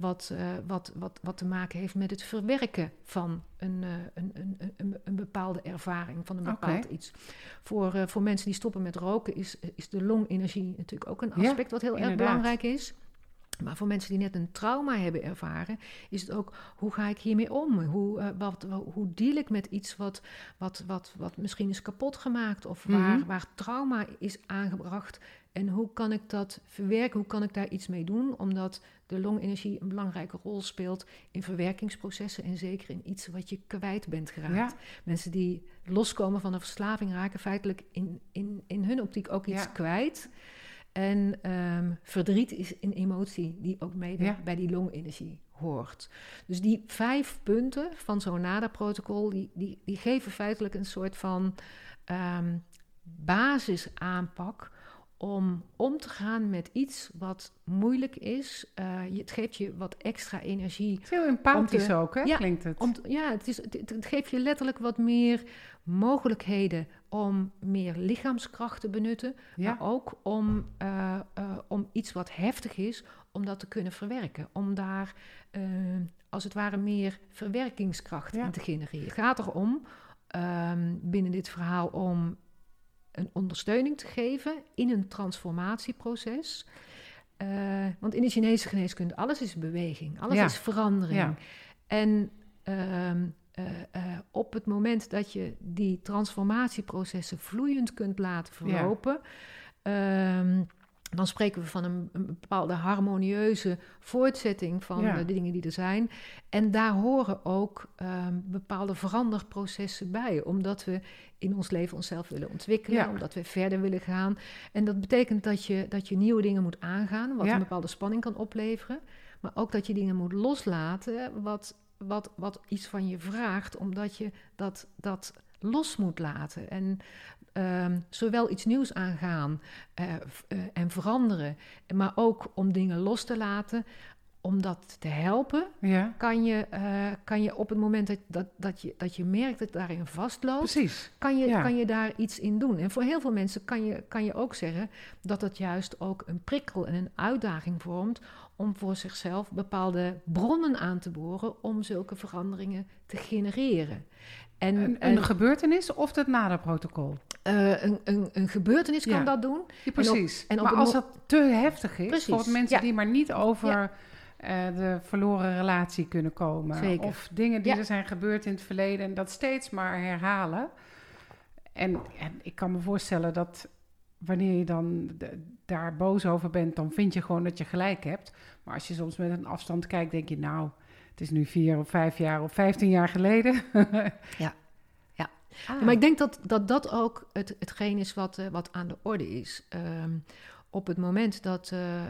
wat, wat, wat, wat te maken heeft met het verwerken van een, een, een, een, een bepaalde ervaring, van een bepaald iets. Voor, voor mensen die stoppen met roken is, is de longenergie natuurlijk ook een Ja, aspect wat heel erg belangrijk is. Maar voor mensen die net een trauma hebben ervaren, is het ook hoe ga ik hiermee om? Hoe, eh, wat, wa- hoe deal ik met iets wat, wat, wat, wat misschien is kapot gemaakt of waar, Mhm. waar trauma is aangebracht? En hoe kan ik dat verwerken? Hoe kan ik daar iets mee doen? Omdat de longenergie een belangrijke rol speelt in verwerkingsprocessen en zeker in iets wat je kwijt bent geraakt. Ja. Mensen die loskomen van een verslaving raken feitelijk in, in, in hun optiek ook iets Ja. kwijt. En ehm, verdriet is een emotie die ook mede Ja. bij die longenergie hoort. Dus die vijf punten van zo'n NADA-protocol, die, die, die geven feitelijk een soort van ehm, basisaanpak om om te gaan met iets wat moeilijk is. Eh, het geeft je wat extra energie heel empathisch te- ook, hè? Ja, Klinkt het. om, ja, het, is, het, geeft je letterlijk wat meer mogelijkheden om meer lichaamskracht te benutten. ja. Maar ook om, eh, eh, om iets wat heftig is, om dat te kunnen verwerken. Om daar eh, als het ware meer verwerkingskracht Ja. in te genereren. Het gaat erom ehm, binnen dit verhaal om een ondersteuning te geven in een transformatieproces. Eh, want in de Chinese geneeskunde, alles is beweging, alles Ja. is verandering. Ja. En ehm, eh, eh, op het moment dat je die transformatieprocessen vloeiend kunt laten verlopen, ehm, dan spreken we van een, een bepaalde harmonieuze voortzetting van Ja. eh, de dingen die er zijn. En daar horen ook ehm, bepaalde veranderprocessen bij, omdat we in ons leven onszelf willen ontwikkelen, Ja. omdat we verder willen gaan. En dat betekent dat je, dat je nieuwe dingen moet aangaan, wat Ja. een bepaalde spanning kan opleveren. Maar ook dat je dingen moet loslaten, wat, wat, wat iets van je vraagt, omdat je dat, dat los moet laten. En ehm, zowel iets nieuws aangaan eh, eh, en veranderen, maar ook om dingen los te laten, om dat te helpen, ja. kan je, eh, kan je op het moment dat, dat, dat, je, dat je merkt dat daarin vastloopt, Precies. kan je, Ja. kan je daar iets in doen. En voor heel veel mensen kan je, kan je ook zeggen dat het juist ook een prikkel en een uitdaging vormt om voor zichzelf bepaalde bronnen aan te boren om zulke veranderingen te genereren. En, Een, en, een gebeurtenis of het naderprotocol? eh, een, een, een gebeurtenis kan dat doen. Ja, precies. en op maar als dat te heftig is, Precies, voor mensen ja. die maar niet over eh, de verloren relatie kunnen komen. Zeker. Of dingen die er zijn gebeurd in het verleden en dat steeds maar herhalen. En, en ik kan me voorstellen dat wanneer je dan daar boos over bent, dan vind je gewoon dat je gelijk hebt. Maar als je soms met een afstand kijkt, denk je, nou, het is nu vier of vijf jaar of vijftien jaar geleden. (laughs) ja. Ja. Ah. maar ik denk dat dat, dat ook het, hetgeen is wat, uh, wat aan de orde is. Ehm, op het moment dat, uh,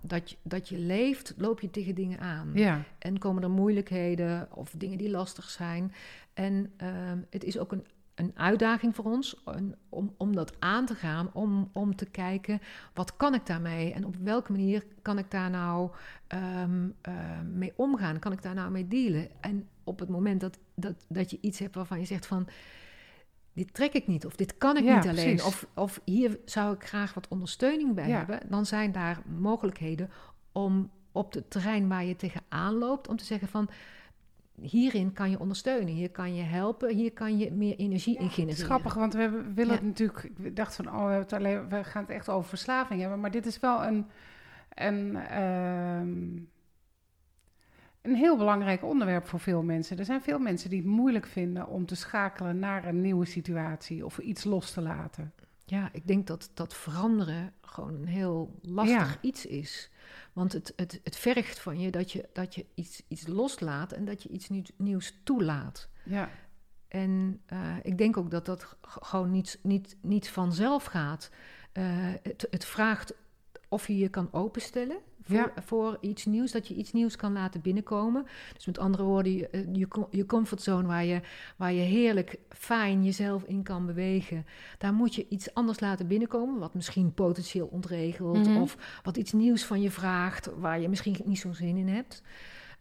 dat, je, dat je leeft, loop je tegen dingen aan. Ja. En komen er moeilijkheden of dingen die lastig zijn. En ehm, het is ook een een uitdaging voor ons om, om dat aan te gaan, om, om te kijken wat kan ik daarmee en op welke manier kan ik daar nou ehm, ehm, mee omgaan, kan ik daar nou mee dealen. En op het moment dat, dat, dat je iets hebt waarvan je zegt van dit trek ik niet of dit kan ik niet alleen of, of hier zou ik graag wat ondersteuning bij hebben, dan zijn daar mogelijkheden om op het terrein waar je tegenaan loopt, om te zeggen van hierin kan je ondersteunen, hier kan je helpen, hier kan je meer energie in genereren. Het is grappig, want we willen het natuurlijk, we dachten van, oh, we, het alleen, we gaan het echt over verslaving hebben, maar dit is wel een, een, ehm, een heel belangrijk onderwerp voor veel mensen. Er zijn veel mensen die het moeilijk vinden om te schakelen naar een nieuwe situatie of iets los te laten. Ja, ik denk dat dat veranderen gewoon een heel lastig iets is. Want het, het, het vergt van je dat je, dat je iets, iets loslaat en dat je iets nieuws toelaat. Ja. En uh, ik denk ook dat dat gewoon niet, niet, niet vanzelf gaat. Uh, het, het vraagt of je je kan openstellen voor, voor iets nieuws, dat je iets nieuws kan laten binnenkomen. Dus met andere woorden, je, eh, je, je comfortzone waar je, waar je heerlijk fijn jezelf in kan bewegen, daar moet je iets anders laten binnenkomen, wat misschien potentieel ontregelt mhm. of wat iets nieuws van je vraagt, waar je misschien niet zo'n zin in hebt.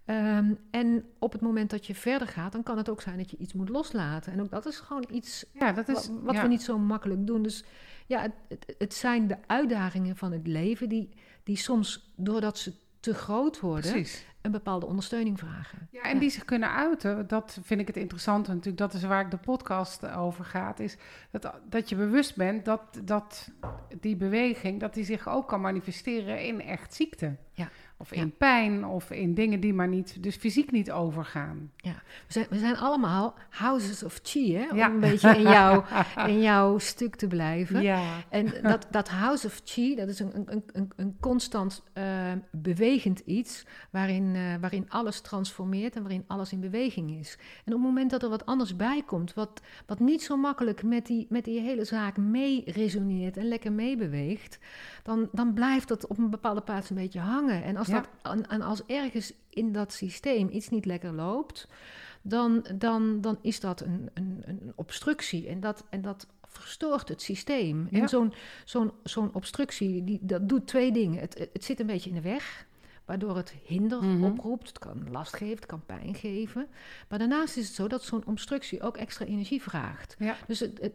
Um, en op het moment dat je verder gaat, dan kan het ook zijn dat je iets moet loslaten. En ook dat is gewoon iets ja, dat is, wat, wat we niet zo makkelijk doen. Dus ja, het, het, zijn de uitdagingen van het leven die, die soms, doordat ze te groot worden, een bepaalde ondersteuning vragen. Ja, en die zich kunnen uiten. Dat vind ik het interessante natuurlijk. Dat is waar ik de podcast over gaat. Is dat, dat je bewust bent dat, dat die beweging, dat die zich ook kan manifesteren in echt ziekte. Ja. Of in pijn of in dingen die maar niet, dus fysiek niet overgaan. Ja, we zijn, we zijn allemaal houses of chi, hè? Om een beetje in, jou, (laughs) in jouw stuk te blijven. Ja. En dat, dat house of chi, dat is een, een, een, een constant uh, bewegend iets waarin, uh, waarin alles transformeert en waarin alles in beweging is. En op het moment dat er wat anders bij komt, wat, wat niet zo makkelijk met die, met die hele zaak mee resoneert en lekker meebeweegt, dan, dan blijft dat op een bepaalde plaats een beetje hangen. En als, dat, en, als ergens in dat systeem iets niet lekker loopt, dan, dan, dan is dat een, een, een obstructie. En dat, en dat verstoort het systeem. En zo'n zo'n zo'n obstructie, die, dat doet twee dingen. Het, het zit een beetje in de weg waardoor het hinder mhm. oproept. Het kan last geven, het kan pijn geven. Maar daarnaast is het zo dat zo'n obstructie ook extra energie vraagt. Ja. Dus het,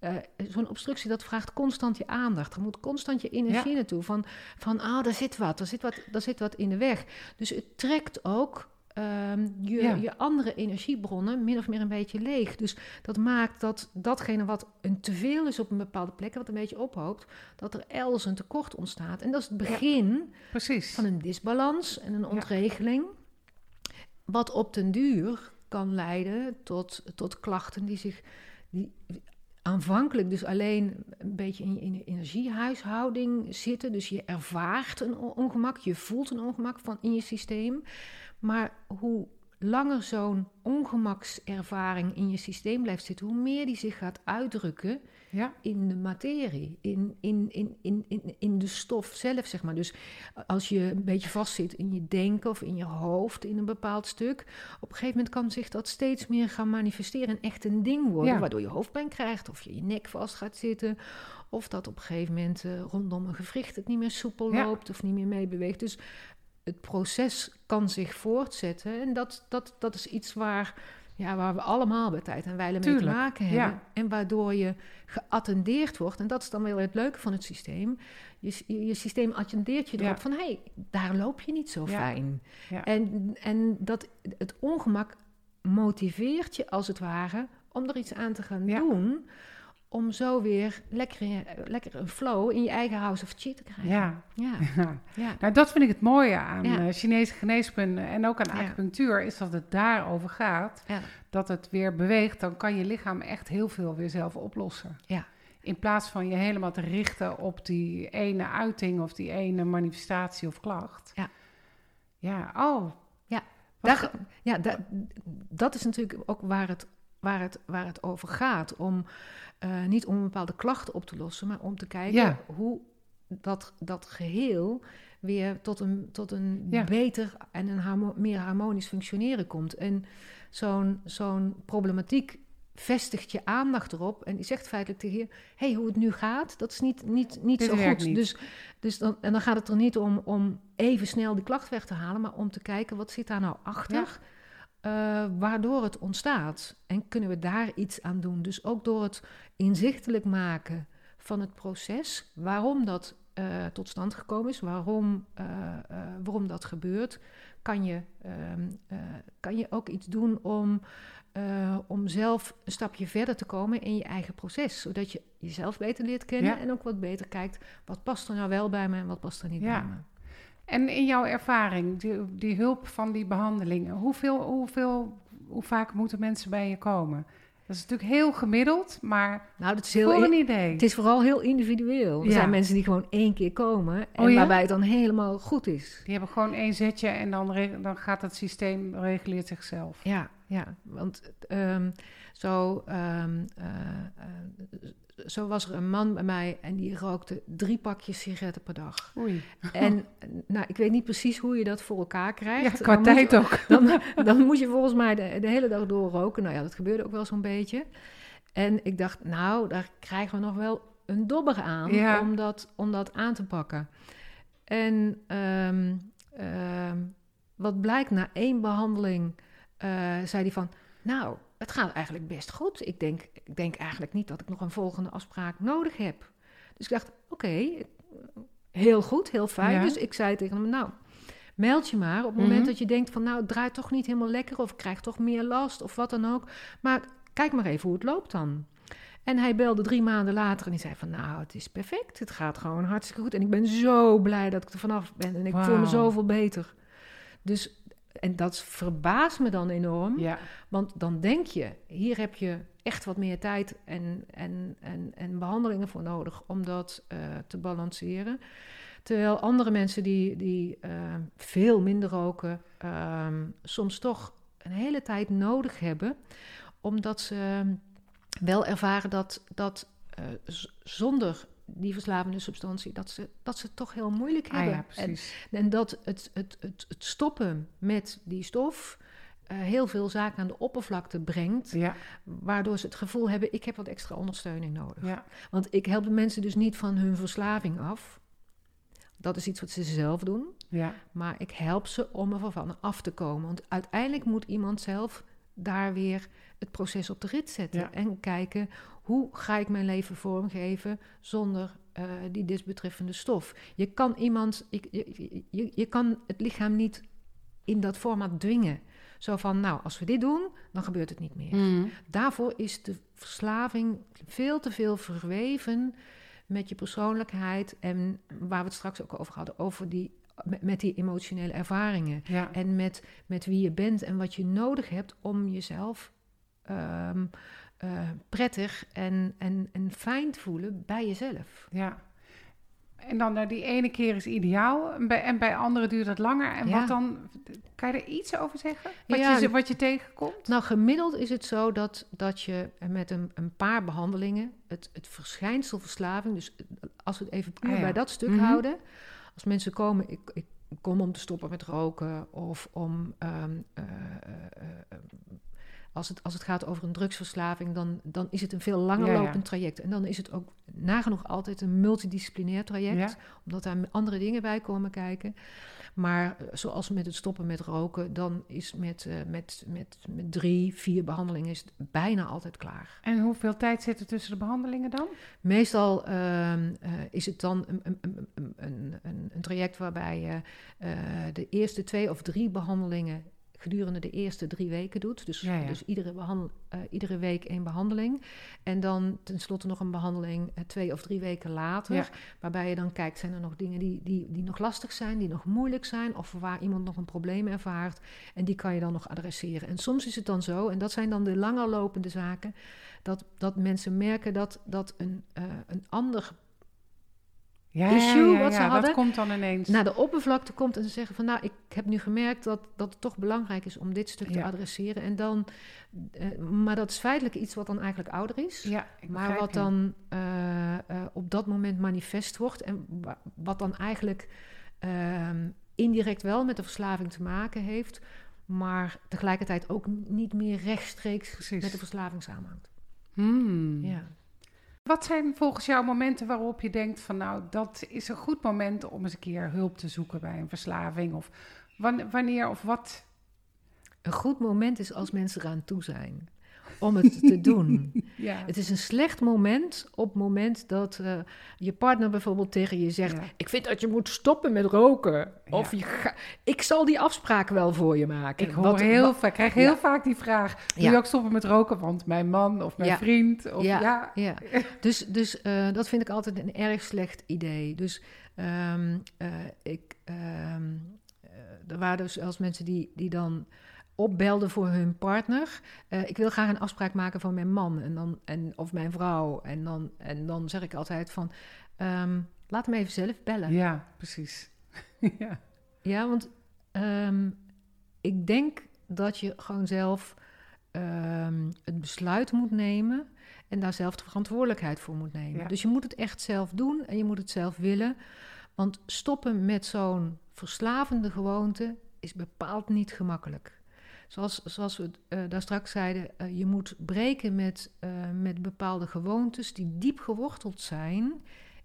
uh, zo'n obstructie, dat vraagt constant je aandacht. Er moet constant je energie naartoe. Van, van ah, daar zit wat, daar zit wat, daar zit wat in de weg. Dus het trekt ook Ehm, je, je andere energiebronnen min of meer een beetje leeg. Dus dat maakt dat datgene wat een teveel is op een bepaalde plek, wat een beetje ophoopt, dat er elders een tekort ontstaat. En dat is het begin van een disbalans en een ontregeling. Wat op den duur kan leiden tot, tot klachten die zich die aanvankelijk dus alleen een beetje in je, in je energiehuishouding zitten. Dus je ervaart een ongemak, je voelt een ongemak van in je systeem. Maar hoe langer zo'n ongemakservaring in je systeem blijft zitten, hoe meer die zich gaat uitdrukken ja. in de materie, in, in, in, in, in, in de stof zelf, zeg maar. Dus als je een beetje vastzit in je denken of in je hoofd in een bepaald stuk, op een gegeven moment kan zich dat steeds meer gaan manifesteren en echt een ding worden, waardoor je hoofdpijn krijgt of je je nek vast gaat zitten. Of dat op een gegeven moment uh, rondom een gewricht het niet meer soepel loopt of niet meer meebeweegt. Dus het proces kan zich voortzetten. En dat, dat, dat is iets waar, ja, waar we allemaal bij tijd en wijle mee te maken hebben. En waardoor je geattendeerd wordt. En dat is dan wel het leuke van het systeem. Je, je, systeem attendeert je erop van... hé, hey, daar loop je niet zo fijn. En, en dat, het ongemak motiveert je als het ware... om er iets aan te gaan doen om zo weer lekker, lekker een flow in je eigen house of chi te krijgen. Ja. Ja. (laughs) ja. Nou, dat vind ik het mooie aan ja. Chinese geneeskunde en ook aan acupunctuur, is dat het daarover gaat. Dat het weer beweegt, dan kan je lichaam echt heel veel weer zelf oplossen. Ja. In plaats van je helemaal te richten op die ene uiting of die ene manifestatie of klacht. Ja. Ja, oh. Ja, daar, ja da- dat is natuurlijk ook waar het, waar het, waar het over gaat. Om eh, niet om bepaalde klachten op te lossen, maar om te kijken Ja. hoe dat, dat geheel weer tot een, tot een Ja. beter en een harmo- meer harmonisch functioneren komt. En zo'n zo'n problematiek vestigt je aandacht erop en die zegt feitelijk tegen je: hey, hoe het nu gaat, dat is niet, niet, niet Dit zo goed. niet. Dus, dus dan, en dan gaat het er niet om, om even snel die klacht weg te halen, maar om te kijken wat zit daar nou achter. Eh, waardoor het ontstaat. En kunnen we daar iets aan doen? Dus ook door het inzichtelijk maken van het proces, waarom dat eh, tot stand gekomen is, waarom, eh, waarom dat gebeurt, kan je, ehm, eh, kan je ook iets doen om, om zelf een stapje verder te komen in je eigen proces. Zodat je jezelf beter leert kennen Ja. en ook wat beter kijkt, wat past er nou wel bij me en wat past er niet Ja. bij me. En in jouw ervaring, die, die hulp van die behandelingen, hoeveel, hoeveel, hoe vaak moeten mensen bij je komen? Dat is natuurlijk heel gemiddeld, maar Nou, dat is heel voor een idee. Het is vooral heel individueel. Er Ja. zijn mensen die gewoon één keer komen en Oh ja? waarbij het dan helemaal goed is. Die hebben gewoon één zetje en dan, dan gaat het systeem reguleert zichzelf. Ja, ja. Want ehm, zo, ehm, eh, eh, zo was er een man bij mij en die rookte drie pakjes sigaretten per dag. Oei. En nou, ik weet niet precies hoe je dat voor elkaar Ja, krijgt. qua moet je- tijd ook. (laughs) dan, dan moet je volgens mij de, de hele dag door roken. Nou ja, dat gebeurde ook wel zo'n beetje. En ik dacht, nou, daar krijgen we nog wel een dobber aan Ja. om, dat, om dat aan te pakken. En ehm, ehm, wat blijkt na één behandeling, eh, zei hij van, nou, het gaat eigenlijk best goed. Ik denk, ik denk eigenlijk niet dat ik nog een volgende afspraak nodig heb. Dus ik dacht, oké, heel goed, heel fijn. Ja. Dus ik zei tegen hem, nou, meld je maar op het moment Mhm. dat je denkt van, nou, het draait toch niet helemaal lekker of ik krijg toch meer last of wat dan ook. Maar kijk maar even hoe het loopt dan. En hij belde drie maanden later en die zei van, nou, het is perfect. Het gaat gewoon hartstikke goed. En ik ben zo blij dat ik er vanaf ben en ik voel me zoveel beter. Dus, en dat verbaast me dan enorm. Ja, Want dan denk je, hier heb je echt wat meer tijd en, en, en, en behandelingen voor nodig om dat eh, te balanceren. Terwijl andere mensen die, die eh, veel minder roken, ehm, soms toch een hele tijd nodig hebben, omdat ze wel ervaren dat, dat eh, zonder die verslavende substantie, dat ze, dat ze het toch heel moeilijk ah, hebben. ja En- dat het, het, het, het stoppen met die stof eh, heel veel zaken aan de oppervlakte brengt. Ja, Waardoor ze het gevoel hebben, ik heb wat extra ondersteuning nodig. ja, Want ik help de mensen dus niet van hun verslaving af. Dat is iets wat ze zelf doen. ja. Maar ik help ze om er van af te komen. Want uiteindelijk moet iemand zelf daar weer het proces op de rit zetten. En kijken, hoe ga ik mijn leven vormgeven zonder eh, die desbetreffende stof. Je kan iemand, je, je, je, kan het lichaam niet in dat formaat dwingen. Zo van, nou, als we dit doen, dan gebeurt het niet meer. Mhm. Daarvoor is de verslaving veel te veel verweven met je persoonlijkheid en waar we het straks ook over hadden, over die, met, die emotionele ervaringen. ja. En met, met wie je bent en wat je nodig hebt om jezelf ehm, eh, prettig en, en, en fijn te voelen bij jezelf. Ja. En dan nou, die ene keer is ideaal en bij, en bij anderen duurt het langer. En Ja. wat dan, kan je er iets over zeggen? Wat, Ja. je, wat je tegenkomt? Nou, gemiddeld is het zo dat, dat je met een, een paar behandelingen het, het verschijnsel verslaving, dus als we het even puur Ah ja. bij dat stuk Mhm. houden, als mensen komen, ik, ik kom om te stoppen met roken of om. ehm, eh, eh, eh, als het, als het gaat over een drugsverslaving, dan, dan is het een veel langer Ja, ja. lopend traject. En dan is het ook nagenoeg altijd een multidisciplinair traject. Ja. Omdat daar andere dingen bij komen kijken. Maar eh, zoals met het stoppen met roken, dan is met, eh, met, met, met drie, vier behandelingen is het bijna altijd klaar. En hoeveel tijd zit er tussen de behandelingen dan? Meestal ehm, eh, is het dan een, een, een, een, een, traject waarbij je de eerste twee of drie behandelingen gedurende de eerste drie weken doet. Dus, Ja, ja. dus iedere, behandel, eh, iedere week één behandeling. En dan tenslotte nog een behandeling eh, twee of drie weken later. Ja. Waarbij je dan kijkt, zijn er nog dingen die, die, die nog lastig zijn, die nog moeilijk zijn, of waar iemand nog een probleem ervaart. En die kan je dan nog adresseren. En soms is het dan zo, en dat zijn dan de langer lopende zaken, dat, dat mensen merken dat, dat een, eh, een ander Ja, issue ja, wat ze hadden. Dat komt dan ineens. naar de oppervlakte komt en ze zeggen van nou, ik heb nu gemerkt dat, dat het toch belangrijk is om dit stuk te adresseren. En dan, eh, maar dat is feitelijk iets wat dan eigenlijk ouder is. ja, Maar wat je. dan eh, eh, op dat moment manifest wordt en wa- wat dan eigenlijk ehm, indirect wel met de verslaving te maken heeft, maar tegelijkertijd ook niet meer rechtstreeks Precies. met de verslaving samenhangt. Hmm. Ja. Wat zijn volgens jou momenten waarop je denkt van nou, dat is een goed moment om eens een keer hulp te zoeken bij een verslaving? Of wan- wanneer of wat? Een goed moment is als mensen eraan toe zijn om het te (laughs) doen. Ja. Het is een slecht moment op het moment dat eh, je partner bijvoorbeeld tegen je zegt: Ja. Ik vind dat je moet stoppen met roken. Ja. Of je ga- ik zal die afspraak wel voor je maken. Ik hoor Wat- heel wat- vaak, krijg heel vaak die vraag: Wil je ook stoppen met roken? Want mijn man of mijn vriend. Of, ja. Ja. (laughs) Dus, dus eh, dat vind ik altijd een erg slecht idee. Dus ehm, eh, ik, ehm, eh, er waren dus zelfs mensen die, die dan opbelden voor hun partner. Eh, ik wil graag een afspraak maken voor mijn man en dan, en, of mijn vrouw. En dan, en dan zeg ik altijd van, ehm, laat hem even zelf bellen. Ja, precies. (laughs) ja. Ja, want ehm, ik denk dat je gewoon zelf ehm, het besluit moet nemen en daar zelf de verantwoordelijkheid voor moet nemen. Ja. Dus je moet het echt zelf doen en je moet het zelf willen. Want stoppen met zo'n verslavende gewoonte is bepaald niet gemakkelijk. Zoals, zoals we eh, daar straks zeiden, eh, je moet breken met, eh, met bepaalde gewoontes die diep geworteld zijn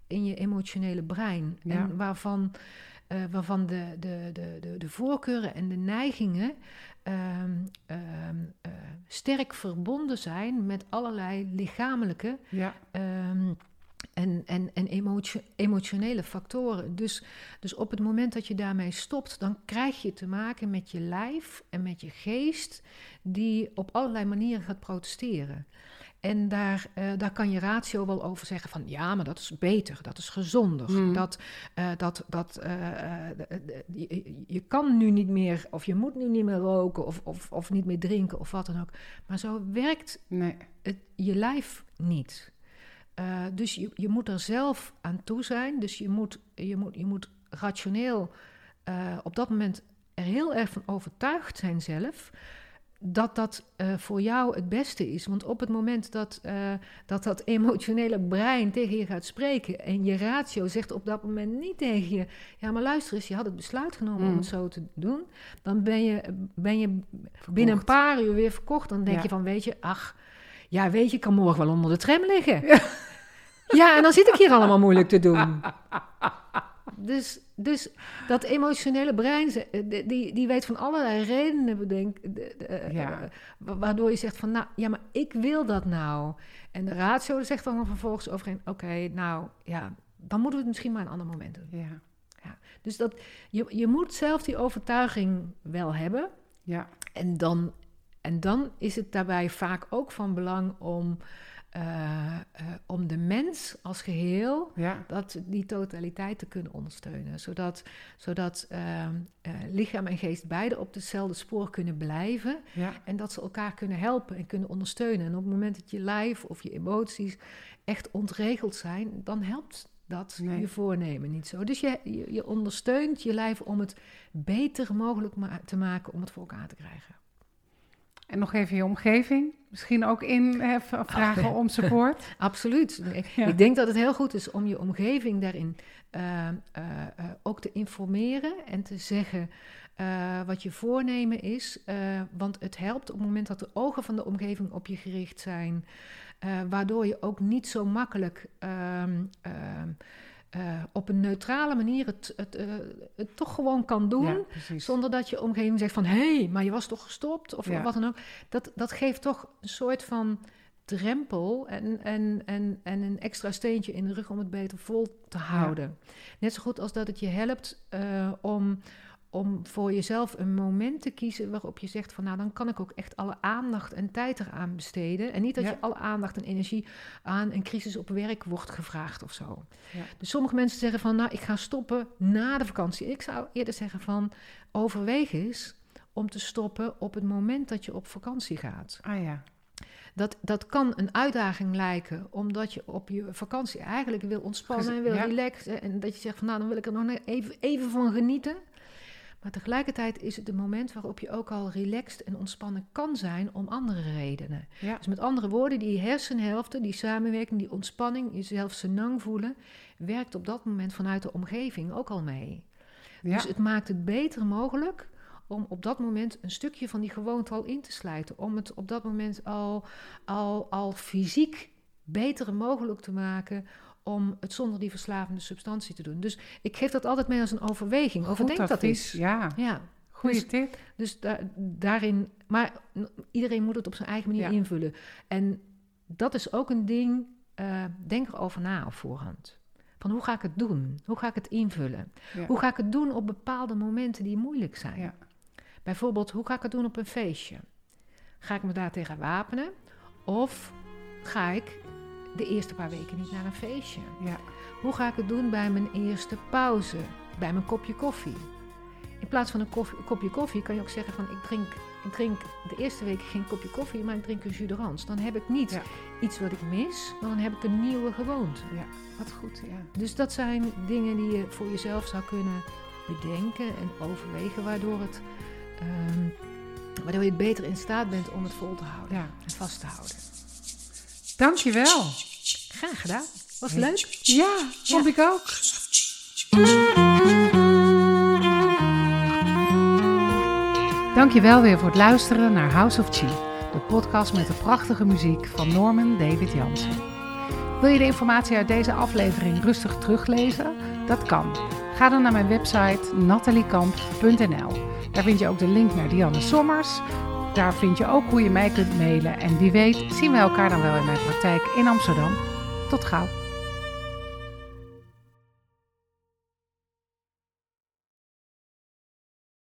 in je emotionele brein. Ja. En waarvan, waarvan de, de, de, de, de voorkeuren en de neigingen ehm, ehm, eh, sterk verbonden zijn met allerlei lichamelijke ja. En, en, en emotio- emotionele factoren. Dus, dus op het moment dat je daarmee stopt, dan krijg je te maken met je lijf en met je geest, die op allerlei manieren gaat protesteren. En daar, eh, daar kan je ratio wel over zeggen van ja, maar dat is beter, dat is gezonder. Dat, eh, dat, dat, eh, eh, je, je kan nu niet meer, of je moet nu niet meer roken, of, of, of niet meer drinken, of wat dan ook. Maar zo werkt Nee. het, je lijf niet. Eh, dus je, je moet er zelf aan toe zijn. Dus je moet, je moet, je moet rationeel eh, op dat moment er heel erg van overtuigd zijn zelf. Dat dat eh, voor jou het beste is. Want op het moment dat, dat dat emotionele brein tegen je gaat spreken. en je ratio zegt op dat moment niet tegen je. ja, maar luister eens, je had het besluit genomen om Mm. het zo te doen. dan ben je, ben je binnen een paar uur weer verkocht. Dan denk Ja. je van, weet je, ach, ja, weet je, ik kan morgen wel onder de tram liggen. Ja, en dan zit ik hier allemaal moeilijk te doen. Dus, dus dat emotionele brein, eh, die- die, weet van allerlei redenen bedenk, de- de, eh, Ja. eh, wa- waardoor je zegt van, nou, ja, maar ik wil dat nou. En de ratio zegt dan vervolgens overheen, oké, nou, ja, dan moeten we het misschien maar een ander moment doen. Ja. Dus dat, je, je moet zelf die overtuiging wel hebben. Ja. En dan, en dan is het daarbij vaak ook van belang om, eh, eh, om de mens als geheel, Ja. dat, die totaliteit te kunnen ondersteunen. Zodat, zodat ehm, eh, lichaam en geest beide op hetzelfde spoor kunnen blijven. Ja. En dat ze elkaar kunnen helpen en kunnen ondersteunen. En op het moment dat je lijf of je emoties echt ontregeld zijn, dan helpt dat Nee. je voornemen niet zo. Dus je, je, je ondersteunt je lijf om het beter mogelijk ma- te maken om het voor elkaar te krijgen. En nog even je omgeving. Misschien ook in hè, vragen om support. (laughs) Absoluut. Ik, Ja. ik denk dat het heel goed is om je omgeving daarin eh, eh, eh, ook te informeren en te zeggen wat je voornemen is. want het helpt op het moment dat de ogen van de omgeving op je gericht zijn, waardoor je ook niet zo makkelijk. ehm, ehm, eh, op een neutrale manier het, het, eh, het toch gewoon kan doen. Ja. Zonder dat je omgeving zegt van... hé, hey, maar je was toch gestopt? Of Ja. wat dan ook. Dat, dat geeft toch een soort van drempel... En, en, en, en een extra steentje in de rug om het beter vol te houden. Net zo goed als dat het je helpt eh, om, om voor jezelf een moment te kiezen waarop je zegt van nou dan kan ik ook echt alle aandacht en tijd eraan besteden. En niet dat Ja. je alle aandacht en energie aan een crisis op werk wordt gevraagd of zo. Ja. Dus sommige mensen zeggen van nou ik ga stoppen na de vakantie. Ik zou eerder zeggen van overweeg eens om te stoppen op het moment dat je op vakantie gaat. Ah ja. Dat, dat kan een uitdaging lijken, omdat je op je vakantie eigenlijk wil ontspannen en wil Ja. relaxen. En dat je zegt van nou, dan wil ik er nog even, even van genieten. Maar tegelijkertijd is het een moment waarop je ook al relaxed en ontspannen kan zijn om andere redenen. Ja. Dus met andere woorden, die hersenhelften, die samenwerking, die ontspanning, jezelf senang voelen, werkt op dat moment vanuit de omgeving ook al mee. Ja. Dus het maakt het beter mogelijk om op dat moment een stukje van die gewoonte al in te sluiten. Om het op dat moment al, al, al fysiek beter mogelijk te maken om het zonder die verslavende substantie te doen. Dus ik geef dat altijd mee als een overweging. Overdenk dat advies. eens. Ja, Ja, Dus- tip. dus da- daarin... Maar iedereen moet het op zijn eigen manier Ja. invullen. En dat is ook een ding, eh, denk erover na op voorhand. Van hoe ga ik het doen? Hoe ga ik het invullen? Ja. Hoe ga ik het doen op bepaalde momenten die moeilijk zijn? Ja. Bijvoorbeeld, hoe ga ik het doen op een feestje? Ga ik me daar tegen wapenen? Of ga ik de eerste paar weken niet naar een feestje? Ja. Hoe ga ik het doen bij mijn eerste pauze? Bij mijn kopje koffie? In plaats van een koffie- kopje koffie kan je ook zeggen van ik drink, ik drink de eerste week geen kopje koffie, maar ik drink een jus. Dan heb ik niet Ja. iets wat ik mis, maar dan heb ik een nieuwe gewoonte. ja. Wat goed, ja. Dus dat zijn dingen die je voor jezelf zou kunnen bedenken en overwegen, waardoor, het, ehm, waardoor je beter in staat bent om het vol te houden Ja. en vast te houden. Dankjewel. Graag gedaan. Was leuk? Ja, vond ik ook. Dankjewel weer voor het luisteren naar House of Chi, de podcast met de prachtige muziek van Norman David Jansen. Wil je de informatie uit deze aflevering rustig teruglezen? Dat kan. Ga dan naar mijn website nataliekamp.nl. Daar vind je ook de link naar Dianne Sommers. Daar vind je ook hoe je mij kunt mailen. En wie weet zien we elkaar dan wel in mijn praktijk in Amsterdam. Tot gauw.